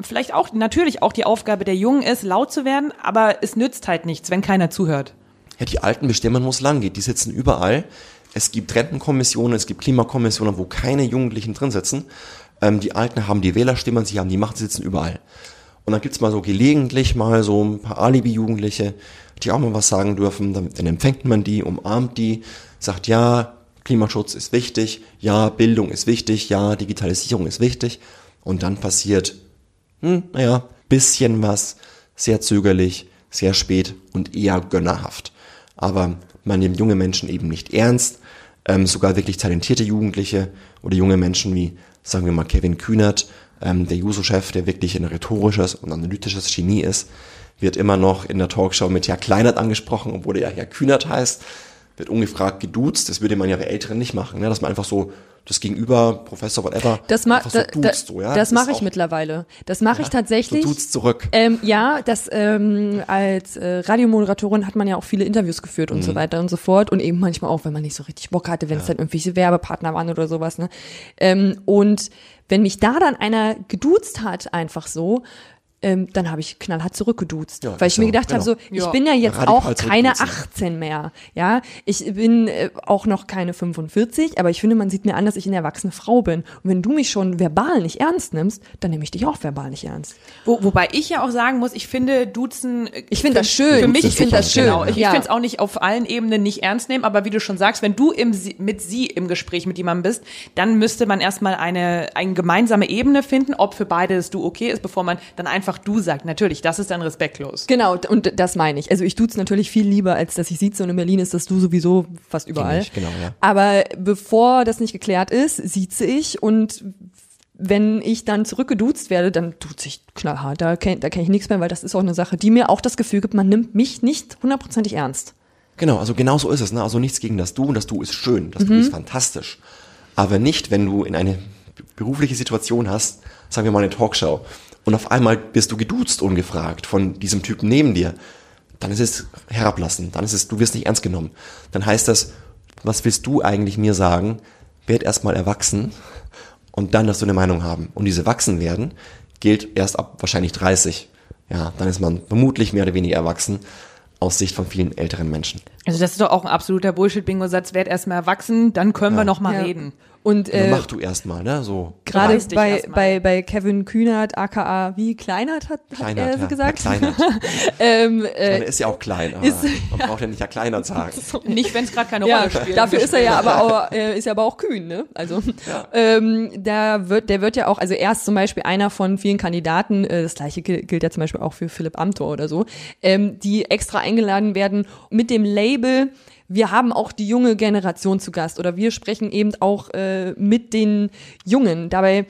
vielleicht auch natürlich auch die Aufgabe der Jungen ist, laut zu werden, aber es nützt halt nichts, wenn keiner zuhört. Ja, die Alten bestimmen, wo es lang geht. Die sitzen überall. Es gibt Rentenkommissionen, es gibt Klimakommissionen, wo keine Jugendlichen drin sitzen. Ähm, die Alten haben die Wählerstimmen, sie haben die Macht, sie sitzen überall. Und dann gibt's mal so gelegentlich mal so ein paar Alibi-Jugendliche, die auch mal was sagen dürfen. Dann, dann empfängt man die, umarmt die, sagt ja, Klimaschutz ist wichtig, ja, Bildung ist wichtig, ja, Digitalisierung ist wichtig. Und dann passiert, hm, naja, bisschen was, sehr zögerlich, sehr spät und eher gönnerhaft. Aber man nimmt junge Menschen eben nicht ernst, ähm, sogar wirklich talentierte Jugendliche oder junge Menschen wie, sagen wir mal, Kevin Kühnert, ähm, der Juso-Chef, der wirklich ein rhetorisches und analytisches Genie ist, wird immer noch in der Talkshow mit Herr Kleinert angesprochen, obwohl er ja Herr Kühnert heißt, wird ungefragt geduzt. Das würde man ja bei Älteren nicht machen, ne? dass man einfach so das Gegenüber, Professor, whatever, Das, ma so da, duzt, so, ja? das ist mache ich mittlerweile. Das mache ich tatsächlich. So duzt zurück. Ähm, ja, das ähm, als äh, Radiomoderatorin hat man ja auch viele Interviews geführt und Mhm. so weiter und so fort und eben manchmal auch, wenn man nicht so richtig Bock hatte, wenn es dann irgendwelche Werbepartner waren oder sowas. Ne? Ähm, und wenn mich da dann einer geduzt hat, einfach so, ähm, dann habe ich knallhart zurückgeduzt, Ja, weil ich so, mir gedacht genau. habe, so, ich Ja. bin ja jetzt Radikal auch keine zurückduzen. 18 mehr, ja, ich bin äh, auch noch keine 45, aber ich finde, man sieht mir an, dass ich eine erwachsene Frau bin. Und wenn du mich schon verbal nicht ernst nimmst, dann nehme ich dich auch verbal nicht ernst. Wo, wobei ich ja auch sagen muss, ich finde Duzen. äh, Ich finde das schön. Für mich Ich finde das schön, Genau, ich, ja. ich finde es auch nicht auf allen Ebenen nicht ernst nehmen, aber wie du schon sagst, wenn du im, mit sie im Gespräch mit jemandem bist, dann müsste man erstmal eine, eine gemeinsame Ebene finden, ob für beide das Du okay ist, bevor man dann einfach Du sagt. Natürlich, das ist dann respektlos. Genau, und das meine ich. Also ich duze natürlich viel lieber, als dass ich sieze und in Berlin ist das du sowieso fast überall. ich, genau, ja. Aber bevor das nicht geklärt ist, sieze ich und wenn ich dann zurückgeduzt werde, dann duze ich knallhart. Da kenne da kenn ich nichts mehr, weil das ist auch eine Sache, die mir auch das Gefühl gibt, man nimmt mich nicht hundertprozentig ernst. Genau, also genau so ist es. Ne? Also nichts gegen das Du und das Du ist schön, das Du Mhm. ist fantastisch. Aber nicht, wenn du in eine berufliche Situation hast, sagen wir mal eine Talkshow, und auf einmal bist du geduzt ungefragt von diesem Typen neben dir, dann ist es herablassen, dann ist es, du wirst nicht ernst genommen. Dann heißt das, was willst du eigentlich mir sagen? Werd erstmal erwachsen und dann darfst du eine Meinung haben. Und diese Wachsen werden gilt erst ab wahrscheinlich 30. Ja, dann ist man vermutlich mehr oder weniger erwachsen aus Sicht von vielen älteren Menschen. Also das ist doch auch ein absoluter Bullshit-Bingo-Satz. Werd erstmal erwachsen, dann können wir noch mal Ja. reden. Und Äh, äh, mach du erstmal, ne? So. gerade bei, bei, bei Kevin Kühnert, aka wie Kleinert hat, hat Kleinert, er ja. gesagt. Ja, Kleinert. <laughs> ähm, äh, Kleiner ist ja auch klein, aber ist- man braucht ja nicht ja Kleinert <laughs> sagen. Nicht, wenn es gerade keine Ja, Rolle spielt. dafür ist er ja aber auch, <laughs> äh, ist er aber auch kühn, ne? Also ähm, da wird, der wird ja auch, also er ist zum Beispiel einer von vielen Kandidaten, äh, das gleiche gil- gilt ja zum Beispiel auch für Philipp Amthor oder so, ähm, die extra eingeladen werden mit dem Label, wir haben auch die junge Generation zu Gast oder wir sprechen eben auch äh, mit den Jungen. Dabei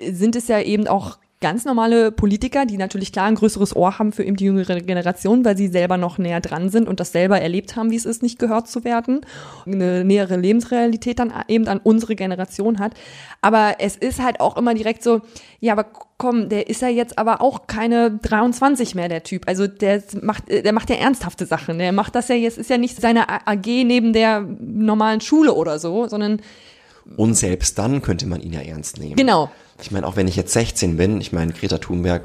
sind es ja eben auch ganz normale Politiker, die natürlich klar ein größeres Ohr haben für eben die jüngere Generation, weil sie selber noch näher dran sind und das selber erlebt haben, wie es ist, nicht gehört zu werden. Eine nähere Lebensrealität dann eben an unsere Generation hat. Aber es ist halt auch immer direkt so, ja, aber komm, der ist ja jetzt aber auch keine 23 mehr, der Typ. Also der macht, der macht ja ernsthafte Sachen. Der macht das ja jetzt, ist ja nicht seine AG neben der normalen Schule oder so, sondern Und selbst dann könnte man ihn ja ernst nehmen. genau. Ich meine, auch wenn ich jetzt 16 bin, ich meine, Greta Thunberg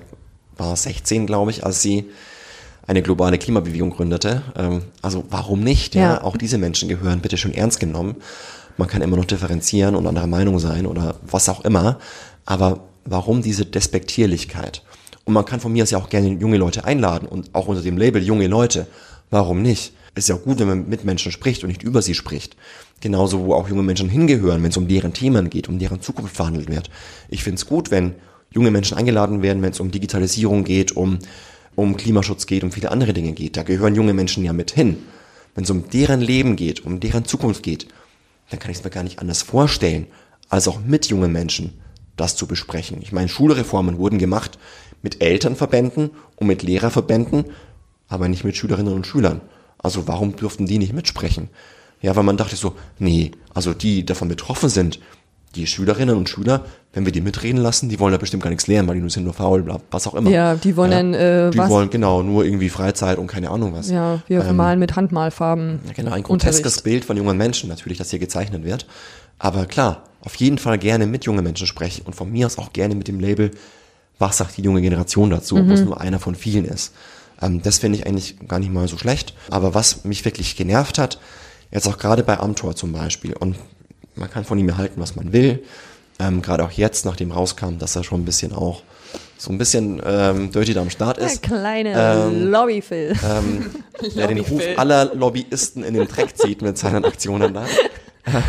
war 16, glaube ich, als sie eine globale Klimabewegung gründete. Ähm, also warum nicht? Ja? Ja. Auch diese Menschen gehören bitte schon ernst genommen. Man kann immer noch differenzieren und anderer Meinung sein oder was auch immer. Aber warum diese Despektierlichkeit? Und man kann von mir aus ja auch gerne junge Leute einladen und auch unter dem Label junge Leute. Warum nicht? Ist ja auch gut, wenn man mit Menschen spricht und nicht über sie spricht. Genauso, wo auch junge Menschen hingehören, wenn es um deren Themen geht, um deren Zukunft verhandelt wird. Ich finde es gut, wenn junge Menschen eingeladen werden, wenn es um Digitalisierung geht, um, um Klimaschutz geht, um viele andere Dinge geht. Da gehören junge Menschen ja mit hin. Wenn es um deren Leben geht, um deren Zukunft geht, dann kann ich es mir gar nicht anders vorstellen, als auch mit jungen Menschen das zu besprechen. Ich meine, Schulreformen wurden gemacht mit Elternverbänden und mit Lehrerverbänden, aber nicht mit Schülerinnen und Schülern. Also warum dürften die nicht mitsprechen? Ja, weil man dachte so, nee, also die davon betroffen sind, die Schülerinnen und Schüler, wenn wir die mitreden lassen, die wollen ja bestimmt gar nichts lernen, weil die sind nur faul, bla, was auch immer. Ja, die wollen dann, äh, die was? wollen genau nur irgendwie Freizeit und keine Ahnung was. Ja, wir Ähm, malen mit Handmalfarben. ja, genau, ein groteskes Unterricht. Bild von jungen Menschen, natürlich, das hier gezeichnet wird. Aber klar, auf jeden Fall gerne mit jungen Menschen sprechen und von mir aus auch gerne mit dem Label, was sagt die junge Generation dazu, Mhm. was nur einer von vielen ist. Ähm, das finde ich eigentlich gar nicht mal so schlecht. Aber was mich wirklich genervt hat, jetzt auch gerade bei Amtor zum Beispiel, und man kann von ihm erhalten, was man will, ähm, gerade auch jetzt, nachdem rauskam, dass er schon ein bisschen auch so ein bisschen ähm, dirty da am Start Der ist. kleine Ähm, Lobbyphil. ähm, <laughs> der den Ruf aller Lobbyisten in den Dreck zieht mit seinen Aktionen da. <laughs>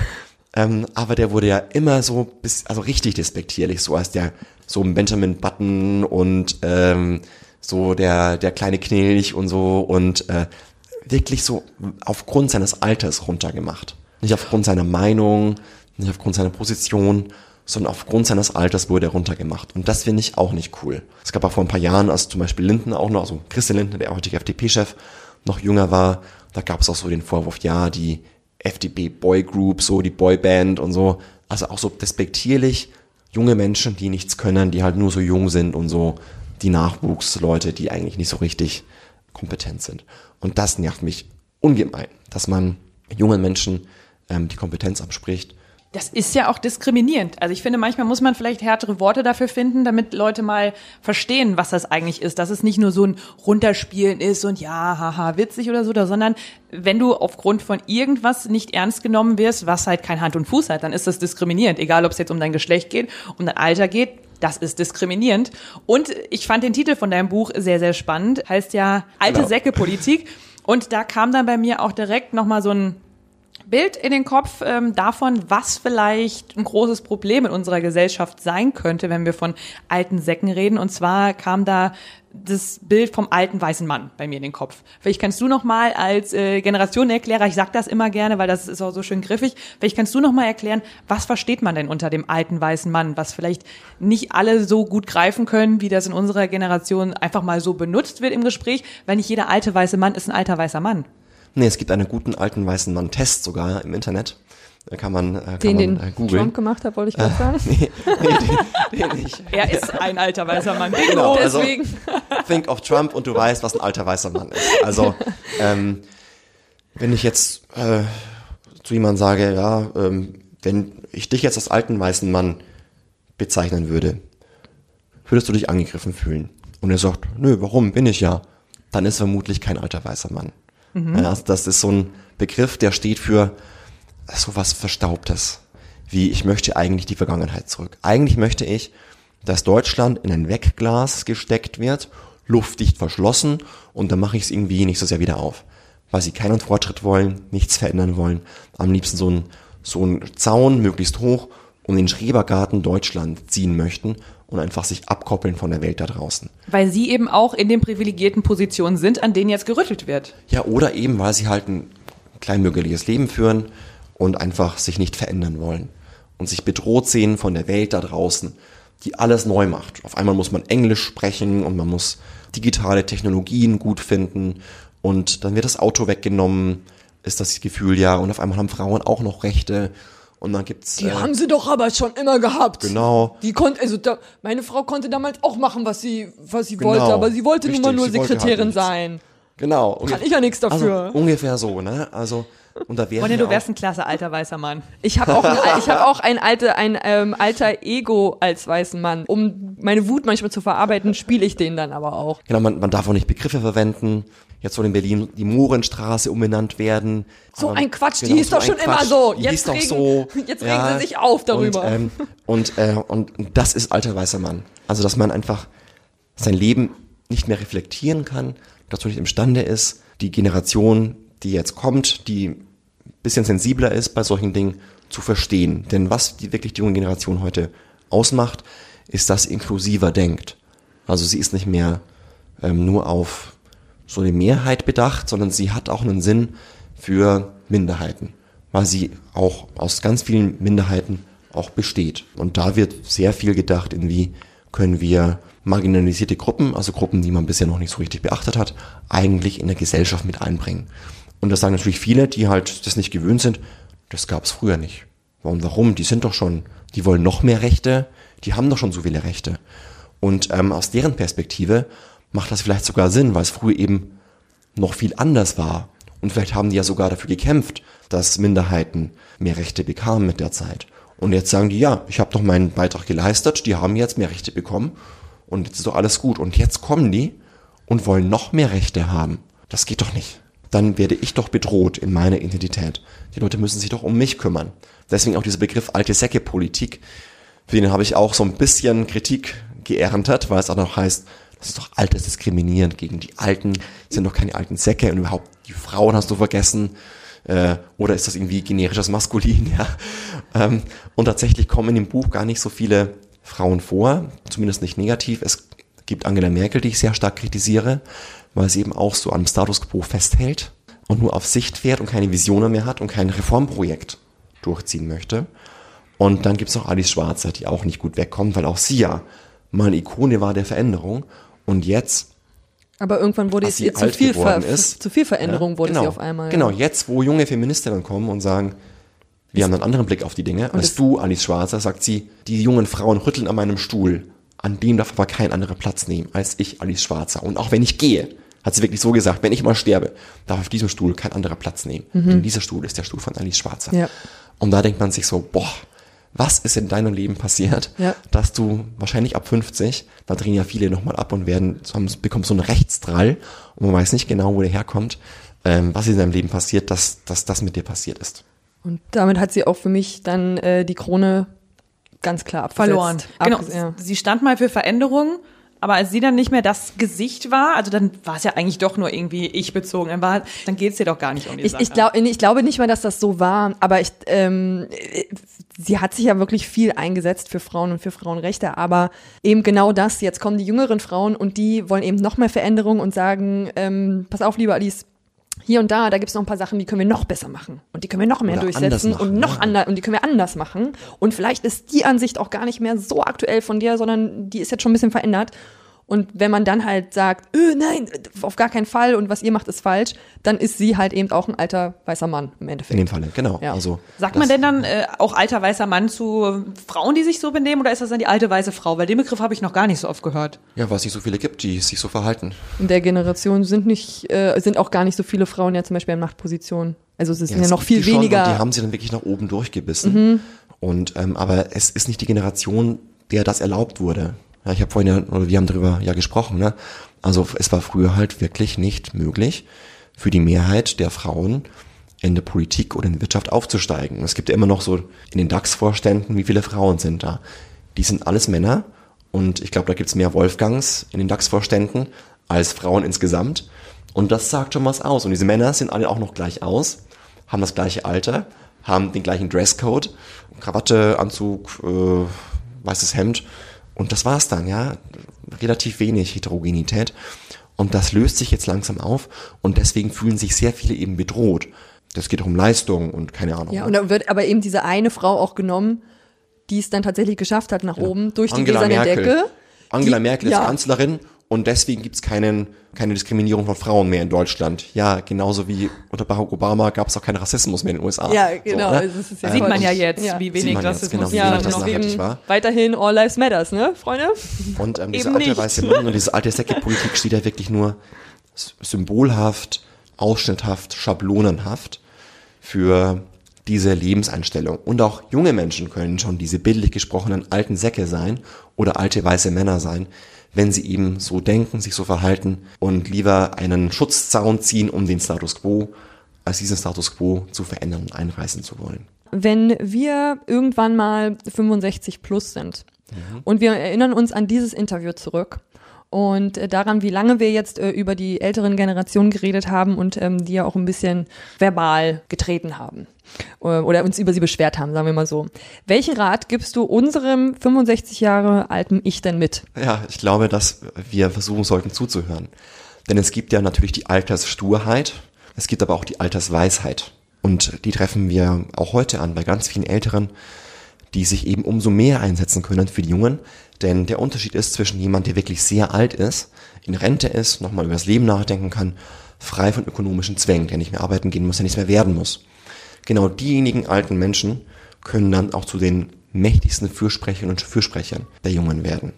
ähm, aber der wurde ja immer so bis, also richtig despektierlich, so als der so ein Benjamin Button und ähm, so der der kleine Knilch und so und äh, wirklich so aufgrund seines Alters runtergemacht. Nicht aufgrund seiner Meinung, nicht aufgrund seiner Position, sondern aufgrund seines Alters wurde er runtergemacht. Und das finde ich auch nicht cool. Es gab auch vor ein paar Jahren, als zum Beispiel Lindner auch noch, also Christian Lindner, der heutige FDP-Chef, noch jünger war, da gab es auch so den Vorwurf, ja, die FDP Boy Group, so die Boyband und so. Also auch so despektierlich junge Menschen, die nichts können, die halt nur so jung sind und so die Nachwuchsleute, die eigentlich nicht so richtig kompetent sind. Und das nervt mich ungemein, dass man jungen Menschen ähm, die Kompetenz abspricht, Das ist ja auch diskriminierend. Also ich finde, manchmal muss man vielleicht härtere Worte dafür finden, damit Leute mal verstehen, was das eigentlich ist. Dass es nicht nur so ein Runterspielen ist und ja, haha, witzig oder so, sondern wenn du aufgrund von irgendwas nicht ernst genommen wirst, was halt kein Hand und Fuß hat, dann ist das diskriminierend. Egal, ob es jetzt um dein Geschlecht geht, um dein Alter geht, das ist diskriminierend. Und ich fand den Titel von deinem Buch sehr, sehr spannend. Heißt ja Alte Genau. Säcke-Politik. Und da kam dann bei mir auch direkt nochmal so ein Bild in den Kopf ähm, davon, was vielleicht ein großes Problem in unserer Gesellschaft sein könnte, wenn wir von alten Säcken reden. Und zwar kam da das Bild vom alten weißen Mann bei mir in den Kopf. Vielleicht kannst du noch mal als äh, Generationenerklärer, ich sag das immer gerne, weil das ist auch so schön griffig, vielleicht kannst du noch mal erklären, was versteht man denn unter dem alten weißen Mann, was vielleicht nicht alle so gut greifen können, wie das in unserer Generation einfach mal so benutzt wird im Gespräch, weil nicht jeder alte weiße Mann ist ein alter weißer Mann. Nee, es gibt einen guten alten weißen Mann-Test sogar im Internet. Da kann man, äh, kann Den, man den äh, googeln. Trump gemacht hat, wollte ich gerade sagen. <laughs> nee, nee, den, den nicht. <laughs> Er ist ein alter weißer Mann. Genau, also Deswegen. <laughs> think of Trump und du weißt, was ein alter weißer Mann ist. Also ähm, wenn ich jetzt äh, zu jemandem sage, ja, ähm, wenn ich dich jetzt als alten weißen Mann bezeichnen würde, würdest du dich angegriffen fühlen? Und er sagt, nö, warum, bin ich ja. Dann ist vermutlich kein alter weißer Mann. Ja, also das ist so ein Begriff, der steht für so was Verstaubtes. Wie ich möchte eigentlich die Vergangenheit zurück. Eigentlich möchte ich, dass Deutschland in ein Wegglas gesteckt wird, luftdicht verschlossen und dann mache ich es irgendwie nicht so sehr wieder auf. Weil sie keinen Fortschritt wollen, nichts verändern wollen. Am liebsten so ein, so ein Zaun, möglichst hoch, um den Schrebergarten Deutschland ziehen möchten und einfach sich abkoppeln von der Welt da draußen. Weil sie eben auch in den privilegierten Positionen sind, an denen jetzt gerüttelt wird. Ja, oder eben, weil sie halt ein kleinbürgerliches Leben führen und einfach sich nicht verändern wollen und sich bedroht sehen von der Welt da draußen, die alles neu macht. Auf einmal muss man Englisch sprechen und man muss digitale Technologien gut finden und dann wird das Auto weggenommen, ist das Gefühl ja, und auf einmal haben Frauen auch noch Rechte und dann gibt's Die äh, haben sie doch aber schon immer gehabt. genau Die konnte, also da, meine Frau konnte damals auch machen, was sie, was sie Genau, wollte, aber sie wollte nun richtig, mal nur halt Sekretärin sein. genau Kann ich ja nichts dafür. Also ungefähr so, ne? Also und da wäre ja du wärst ein klasse alter weißer Mann. Ich habe auch, ein, ich hab auch ein, alte, ein ähm, alter Ego als weißen Mann. Um meine Wut manchmal zu verarbeiten, spiele ich den dann aber auch. Genau, man, man darf auch nicht Begriffe verwenden. Jetzt soll in Berlin die Mohrenstraße umbenannt werden. So Aber- ein Quatsch, die genau, hieß doch ein schon immer Quatsch. so. Die Jetzt doch regen- so. <laughs> jetzt regen sie sich auf darüber. Und, ähm, und, äh, und das ist alter weißer Mann. Also, dass man einfach sein Leben nicht mehr reflektieren kann, dazu nicht imstande ist, die Generation, die jetzt kommt, die bisschen sensibler ist bei solchen Dingen, zu verstehen. Denn was die wirklich die junge Generation heute ausmacht, ist, dass sie inklusiver denkt. Also sie ist nicht mehr ähm, nur auf so eine Mehrheit bedacht, sondern sie hat auch einen Sinn für Minderheiten, weil sie auch aus ganz vielen Minderheiten auch besteht. Und da wird sehr viel gedacht, in wie können wir marginalisierte Gruppen, also Gruppen, die man bisher noch nicht so richtig beachtet hat, eigentlich in der Gesellschaft mit einbringen. Und das sagen natürlich viele, die halt das nicht gewöhnt sind, das gab es früher nicht. Warum, warum? Die sind doch schon, die wollen noch mehr Rechte, die haben doch schon so viele Rechte. Und ähm, aus deren Perspektive macht das vielleicht sogar Sinn, weil es früher eben noch viel anders war. Und vielleicht haben die ja sogar dafür gekämpft, dass Minderheiten mehr Rechte bekamen mit der Zeit. Und jetzt sagen die, ja, ich habe doch meinen Beitrag geleistet, die haben jetzt mehr Rechte bekommen und jetzt ist doch alles gut. Und jetzt kommen die und wollen noch mehr Rechte haben. Das geht doch nicht. Dann werde ich doch bedroht in meiner Identität. Die Leute müssen sich doch um mich kümmern. Deswegen auch dieser Begriff alte Säcke-Politik. Für den habe ich auch so ein bisschen Kritik geerntet, weil es auch noch heißt, das ist doch altes diskriminierend gegen die Alten, sind doch keine alten Säcke und überhaupt die Frauen hast du vergessen. Äh, oder ist das irgendwie generisches Maskulin, <laughs> ja. Ähm, und tatsächlich kommen in dem Buch gar nicht so viele Frauen vor, zumindest nicht negativ. Es gibt Angela Merkel, die ich sehr stark kritisiere, weil sie eben auch so am Status quo festhält und nur auf Sicht fährt und keine Visionen mehr hat und kein Reformprojekt durchziehen möchte. Und dann gibt's noch Alice Schwarzer, die auch nicht gut wegkommt, weil auch sie ja mal eine Ikone war der Veränderung und jetzt Aber irgendwann wurde es ihr zu viel, Ver ist. zu viel Veränderung Ja, wurde genau, sie auf einmal. Genau, jetzt, wo junge Feministinnen kommen und sagen, wir haben einen anderen Blick auf die Dinge, als es- du, Alice Schwarzer, sagt sie, die jungen Frauen rütteln an meinem Stuhl. An dem darf aber kein anderer Platz nehmen, als ich, Alice Schwarzer. Und auch wenn ich gehe, hat sie wirklich so gesagt, wenn ich mal sterbe, darf auf diesem Stuhl kein anderer Platz nehmen. Denn dieser Stuhl ist der Stuhl von Alice Schwarzer. Mhm. Ja. Und da denkt man sich so, boah, was ist in deinem Leben passiert, Ja. dass du wahrscheinlich ab 50, da drehen ja viele nochmal ab und werden, so haben, bekommen so einen Rechtsdrall und man weiß nicht genau, wo der herkommt, ähm, was in deinem Leben passiert, dass, dass das mit dir passiert ist. Und damit hat sie auch für mich dann äh, die Krone ganz klar abgesetzt. verloren. Genau. Abges- ja. Sie stand mal für Veränderung, aber als sie dann nicht mehr das Gesicht war, also dann war es ja eigentlich doch nur irgendwie ich bezogen. Dann, war, dann geht es ihr doch gar nicht um die Ich, Sache. ich, glaub, ich glaube nicht mal, dass das so war, aber ich, ähm, äh, sie hat sich ja wirklich viel eingesetzt für Frauen und für Frauenrechte, aber eben genau das, jetzt kommen die jüngeren Frauen und die wollen eben noch mehr Veränderung und sagen, ähm, pass auf, liebe Alice, hier und da, da gibt's noch ein paar Sachen, die können wir noch besser machen. Und die können wir noch mehr Oder durchsetzen machen, und noch ja. anders und die können wir anders machen. Und vielleicht ist die Ansicht auch gar nicht mehr so aktuell von dir, sondern die ist jetzt schon ein bisschen verändert. Und wenn man dann halt sagt, öh, nein, auf gar keinen Fall und was ihr macht ist falsch, dann ist sie halt eben auch ein alter weißer Mann im In Endeffekt. dem Falle, genau. Ja. Also, Sagt man denn dann äh, auch alter weißer Mann zu Frauen, die sich so benehmen, oder ist das dann die alte weiße Frau? Weil den Begriff habe ich noch gar nicht so oft gehört. Ja, weil es nicht so viele gibt, die sich so verhalten. In der Generation sind nicht, äh, sind auch gar nicht so viele Frauen ja zum Beispiel in Machtpositionen. Also es sind ja, es noch viel die schon weniger. Und die haben sie dann wirklich nach oben durchgebissen. Und ähm, aber es ist nicht die Generation, der das erlaubt wurde. Ja, ich habe vorhin ja, oder wir haben darüber ja gesprochen, ne? Also es war früher halt wirklich nicht möglich für die Mehrheit der Frauen in der Politik oder in der Wirtschaft aufzusteigen. Es gibt ja immer noch so in den DAX-Vorständen, wie viele Frauen sind da? Die sind alles Männer und ich glaube, da gibt's mehr Wolfgangs in den DAX-Vorständen als Frauen insgesamt. Und das sagt schon was aus. Und diese Männer sehen alle auch noch gleich aus, haben das gleiche Alter, haben den gleichen Dresscode, Krawatte, Anzug, äh, weißes Hemd. Und das war's dann, ja. Relativ wenig Heterogenität. Und das löst sich jetzt langsam auf. Und deswegen fühlen sich sehr viele eben bedroht. Das geht auch um Leistung und keine Ahnung. ja, ne? und da wird aber eben diese eine Frau auch genommen, die es dann tatsächlich geschafft hat nach oben durch die Angela gläserne Merkel. Decke. Angela die, Merkel ist ja, Kanzlerin und deswegen gibt's keinen, keine Diskriminierung von Frauen mehr in Deutschland. Ja, genauso wie unter Barack Obama gab's auch keinen Rassismus mehr in den USA. Ja, genau. So, ne? Also ja Sieht man ja jetzt, Ja. wie wenig Rassismus genau, Ja, genau. Eben war. Weiterhin All Lives Matters, ne, Freunde? Und ähm, diese alte nicht. weiße Mann und diese alte Säckepolitik steht ja wirklich nur symbolhaft, ausschnitthaft, schablonenhaft für diese Lebenseinstellung. Und auch junge Menschen können schon diese bildlich gesprochenen alten Säcke sein oder alte weiße Männer sein, wenn sie eben so denken, sich so verhalten und lieber einen Schutzzaun ziehen um den Status quo, als diesen Status quo zu verändern und einreißen zu wollen. wenn wir irgendwann mal 65 plus sind und wir erinnern uns an dieses Interview zurück und äh, daran, wie lange wir jetzt äh, über die älteren Generationen geredet haben und ähm, die ja auch ein bisschen verbal getreten haben äh, oder uns über sie beschwert haben, sagen wir mal so. Welchen Rat gibst du unserem 65 Jahre alten Ich denn mit? Ja, ich glaube, dass wir versuchen sollten zuzuhören. Denn es gibt ja natürlich die Alterssturheit, es gibt aber auch die Altersweisheit. Und die treffen wir auch heute an bei ganz vielen Älteren, die sich eben umso mehr einsetzen können für die Jungen. Denn der Unterschied ist zwischen jemand, der wirklich sehr alt ist, in Rente ist, nochmal über das Leben nachdenken kann, frei von ökonomischen Zwängen, der nicht mehr arbeiten gehen muss, der nichts mehr werden muss. Genau diejenigen alten Menschen können dann auch zu den mächtigsten Fürsprechern und Fürsprechern der Jungen werden.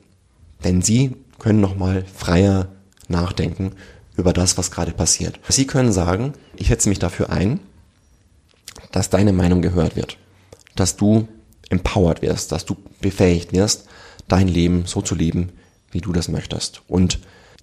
Denn sie können nochmal freier nachdenken über das, was gerade passiert. Sie können sagen, ich setze mich dafür ein, dass deine Meinung gehört wird, dass du empowered wirst, dass du befähigt wirst, dein Leben so zu leben, wie du das möchtest und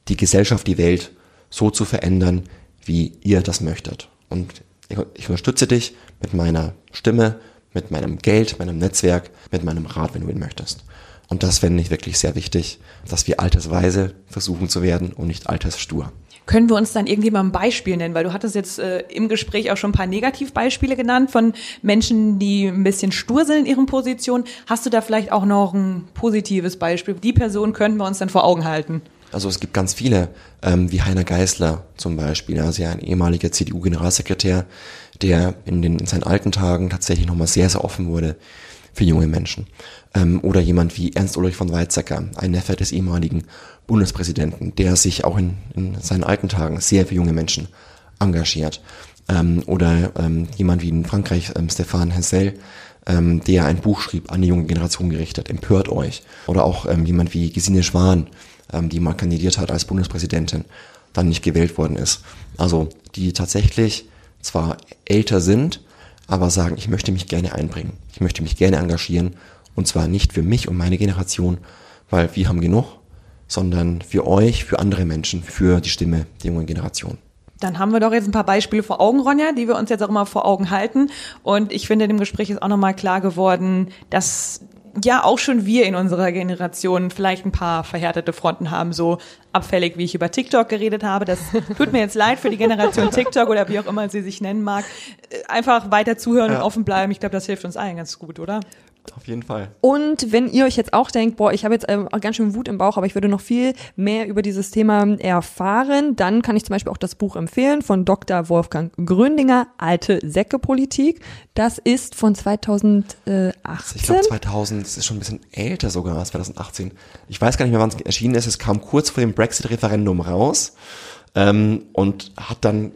die Gesellschaft, die Welt so zu verändern, wie ihr das möchtet. Und ich, unterstütze dich mit meiner Stimme, mit meinem Geld, meinem Netzwerk, mit meinem Rat, wenn du ihn möchtest. Und das fände ich wirklich sehr wichtig, dass wir altersweise versuchen zu werden und nicht altersstur. Können wir uns dann irgendwie mal ein Beispiel nennen? Weil du hattest jetzt äh, im Gespräch auch schon ein paar Negativbeispiele genannt von Menschen, die ein bisschen stur sind in ihren Positionen. Hast du da vielleicht auch noch ein positives Beispiel? Die Person könnten wir uns dann vor Augen halten. Also es gibt ganz viele, ähm, wie Heiner Geißler zum Beispiel, also ja ein ehemaliger CDU-Generalsekretär, der in, den, in seinen alten Tagen tatsächlich nochmal sehr, sehr offen wurde für junge Menschen. Ähm, oder jemand wie Ernst Ulrich von Weizsäcker, ein Neffe des ehemaligen Bundespräsidenten, der sich auch in, in seinen alten Tagen sehr für junge Menschen engagiert. Ähm, oder ähm, jemand wie in Frankreich, ähm, Stéphane Hessel, ähm, der ein Buch schrieb, an die junge Generation gerichtet, empört euch. Oder auch ähm, jemand wie Gesine Schwan, ähm, die mal kandidiert hat als Bundespräsidentin, dann nicht gewählt worden ist. Also die tatsächlich zwar älter sind, aber sagen, ich möchte mich gerne einbringen. Ich möchte mich gerne engagieren. Und zwar nicht für mich und meine Generation, weil wir haben genug, sondern für euch, für andere Menschen, für die Stimme der jungen Generation. Dann haben wir doch jetzt ein paar Beispiele vor Augen, Ronja, die wir uns jetzt auch immer vor Augen halten. Und ich finde, in dem Gespräch ist auch nochmal klar geworden, dass ja auch schon wir in unserer Generation vielleicht ein paar verhärtete Fronten haben, so abfällig, wie ich über TikTok geredet habe. Das tut mir jetzt leid für die Generation TikTok oder wie auch immer sie sich nennen mag. Einfach weiter zuhören ja. und offen bleiben. Ich glaube, das hilft uns allen ganz gut, oder? Auf jeden Fall. Und wenn ihr euch jetzt auch denkt, boah, ich habe jetzt ähm, ganz schön Wut im Bauch, aber ich würde noch viel mehr über dieses Thema erfahren, dann kann ich zum Beispiel auch das Buch empfehlen von Dr. Wolfgang Gründinger, Alte Säcke-Politik. Das ist von 2018. Ich glaube 2000, das ist schon ein bisschen älter sogar als 2018. Ich weiß gar nicht mehr, wann es erschienen ist. Es kam kurz vor dem Brexit-Referendum raus ähm, und hat dann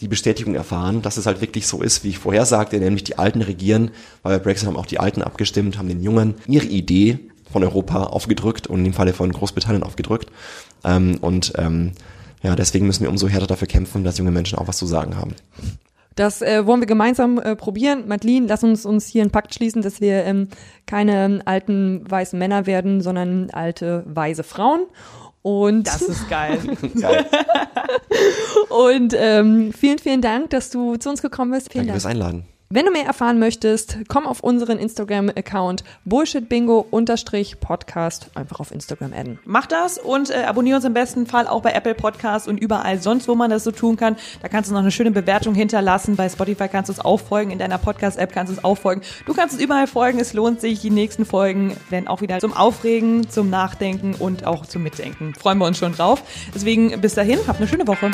die Bestätigung erfahren, dass es halt wirklich so ist, wie ich vorher sagte, nämlich die Alten regieren, weil bei Brexit haben auch die Alten abgestimmt, haben den Jungen ihre Idee von Europa aufgedrückt und im Falle von Großbritannien aufgedrückt. Ähm, und ähm, ja, deswegen müssen wir umso härter dafür kämpfen, dass junge Menschen auch was zu sagen haben. Das äh, wollen wir gemeinsam äh, probieren. Madeline, lass uns uns hier einen Pakt schließen, dass wir ähm, keine ähm, alten weißen Männer werden, sondern alte weise Frauen. Und das ist geil. <laughs> Geil. <laughs> Und ähm, vielen, vielen Dank, dass du zu uns gekommen bist. Vielen Danke Dank. fürs Einladen. Wenn du mehr erfahren möchtest, komm auf unseren Instagram-Account bullshitbingo-podcast einfach auf Instagram adden. Mach das und äh, abonniere uns im besten Fall auch bei Apple Podcasts und überall sonst, wo man das so tun kann. Da kannst du noch eine schöne Bewertung hinterlassen. Bei Spotify kannst du uns auch folgen, in deiner Podcast-App kannst du uns auch folgen. Du kannst uns überall folgen. Es lohnt sich. Die nächsten Folgen werden auch wieder zum Aufregen, zum Nachdenken und auch zum Mitdenken. Freuen wir uns schon drauf. Deswegen bis dahin, habt eine schöne Woche.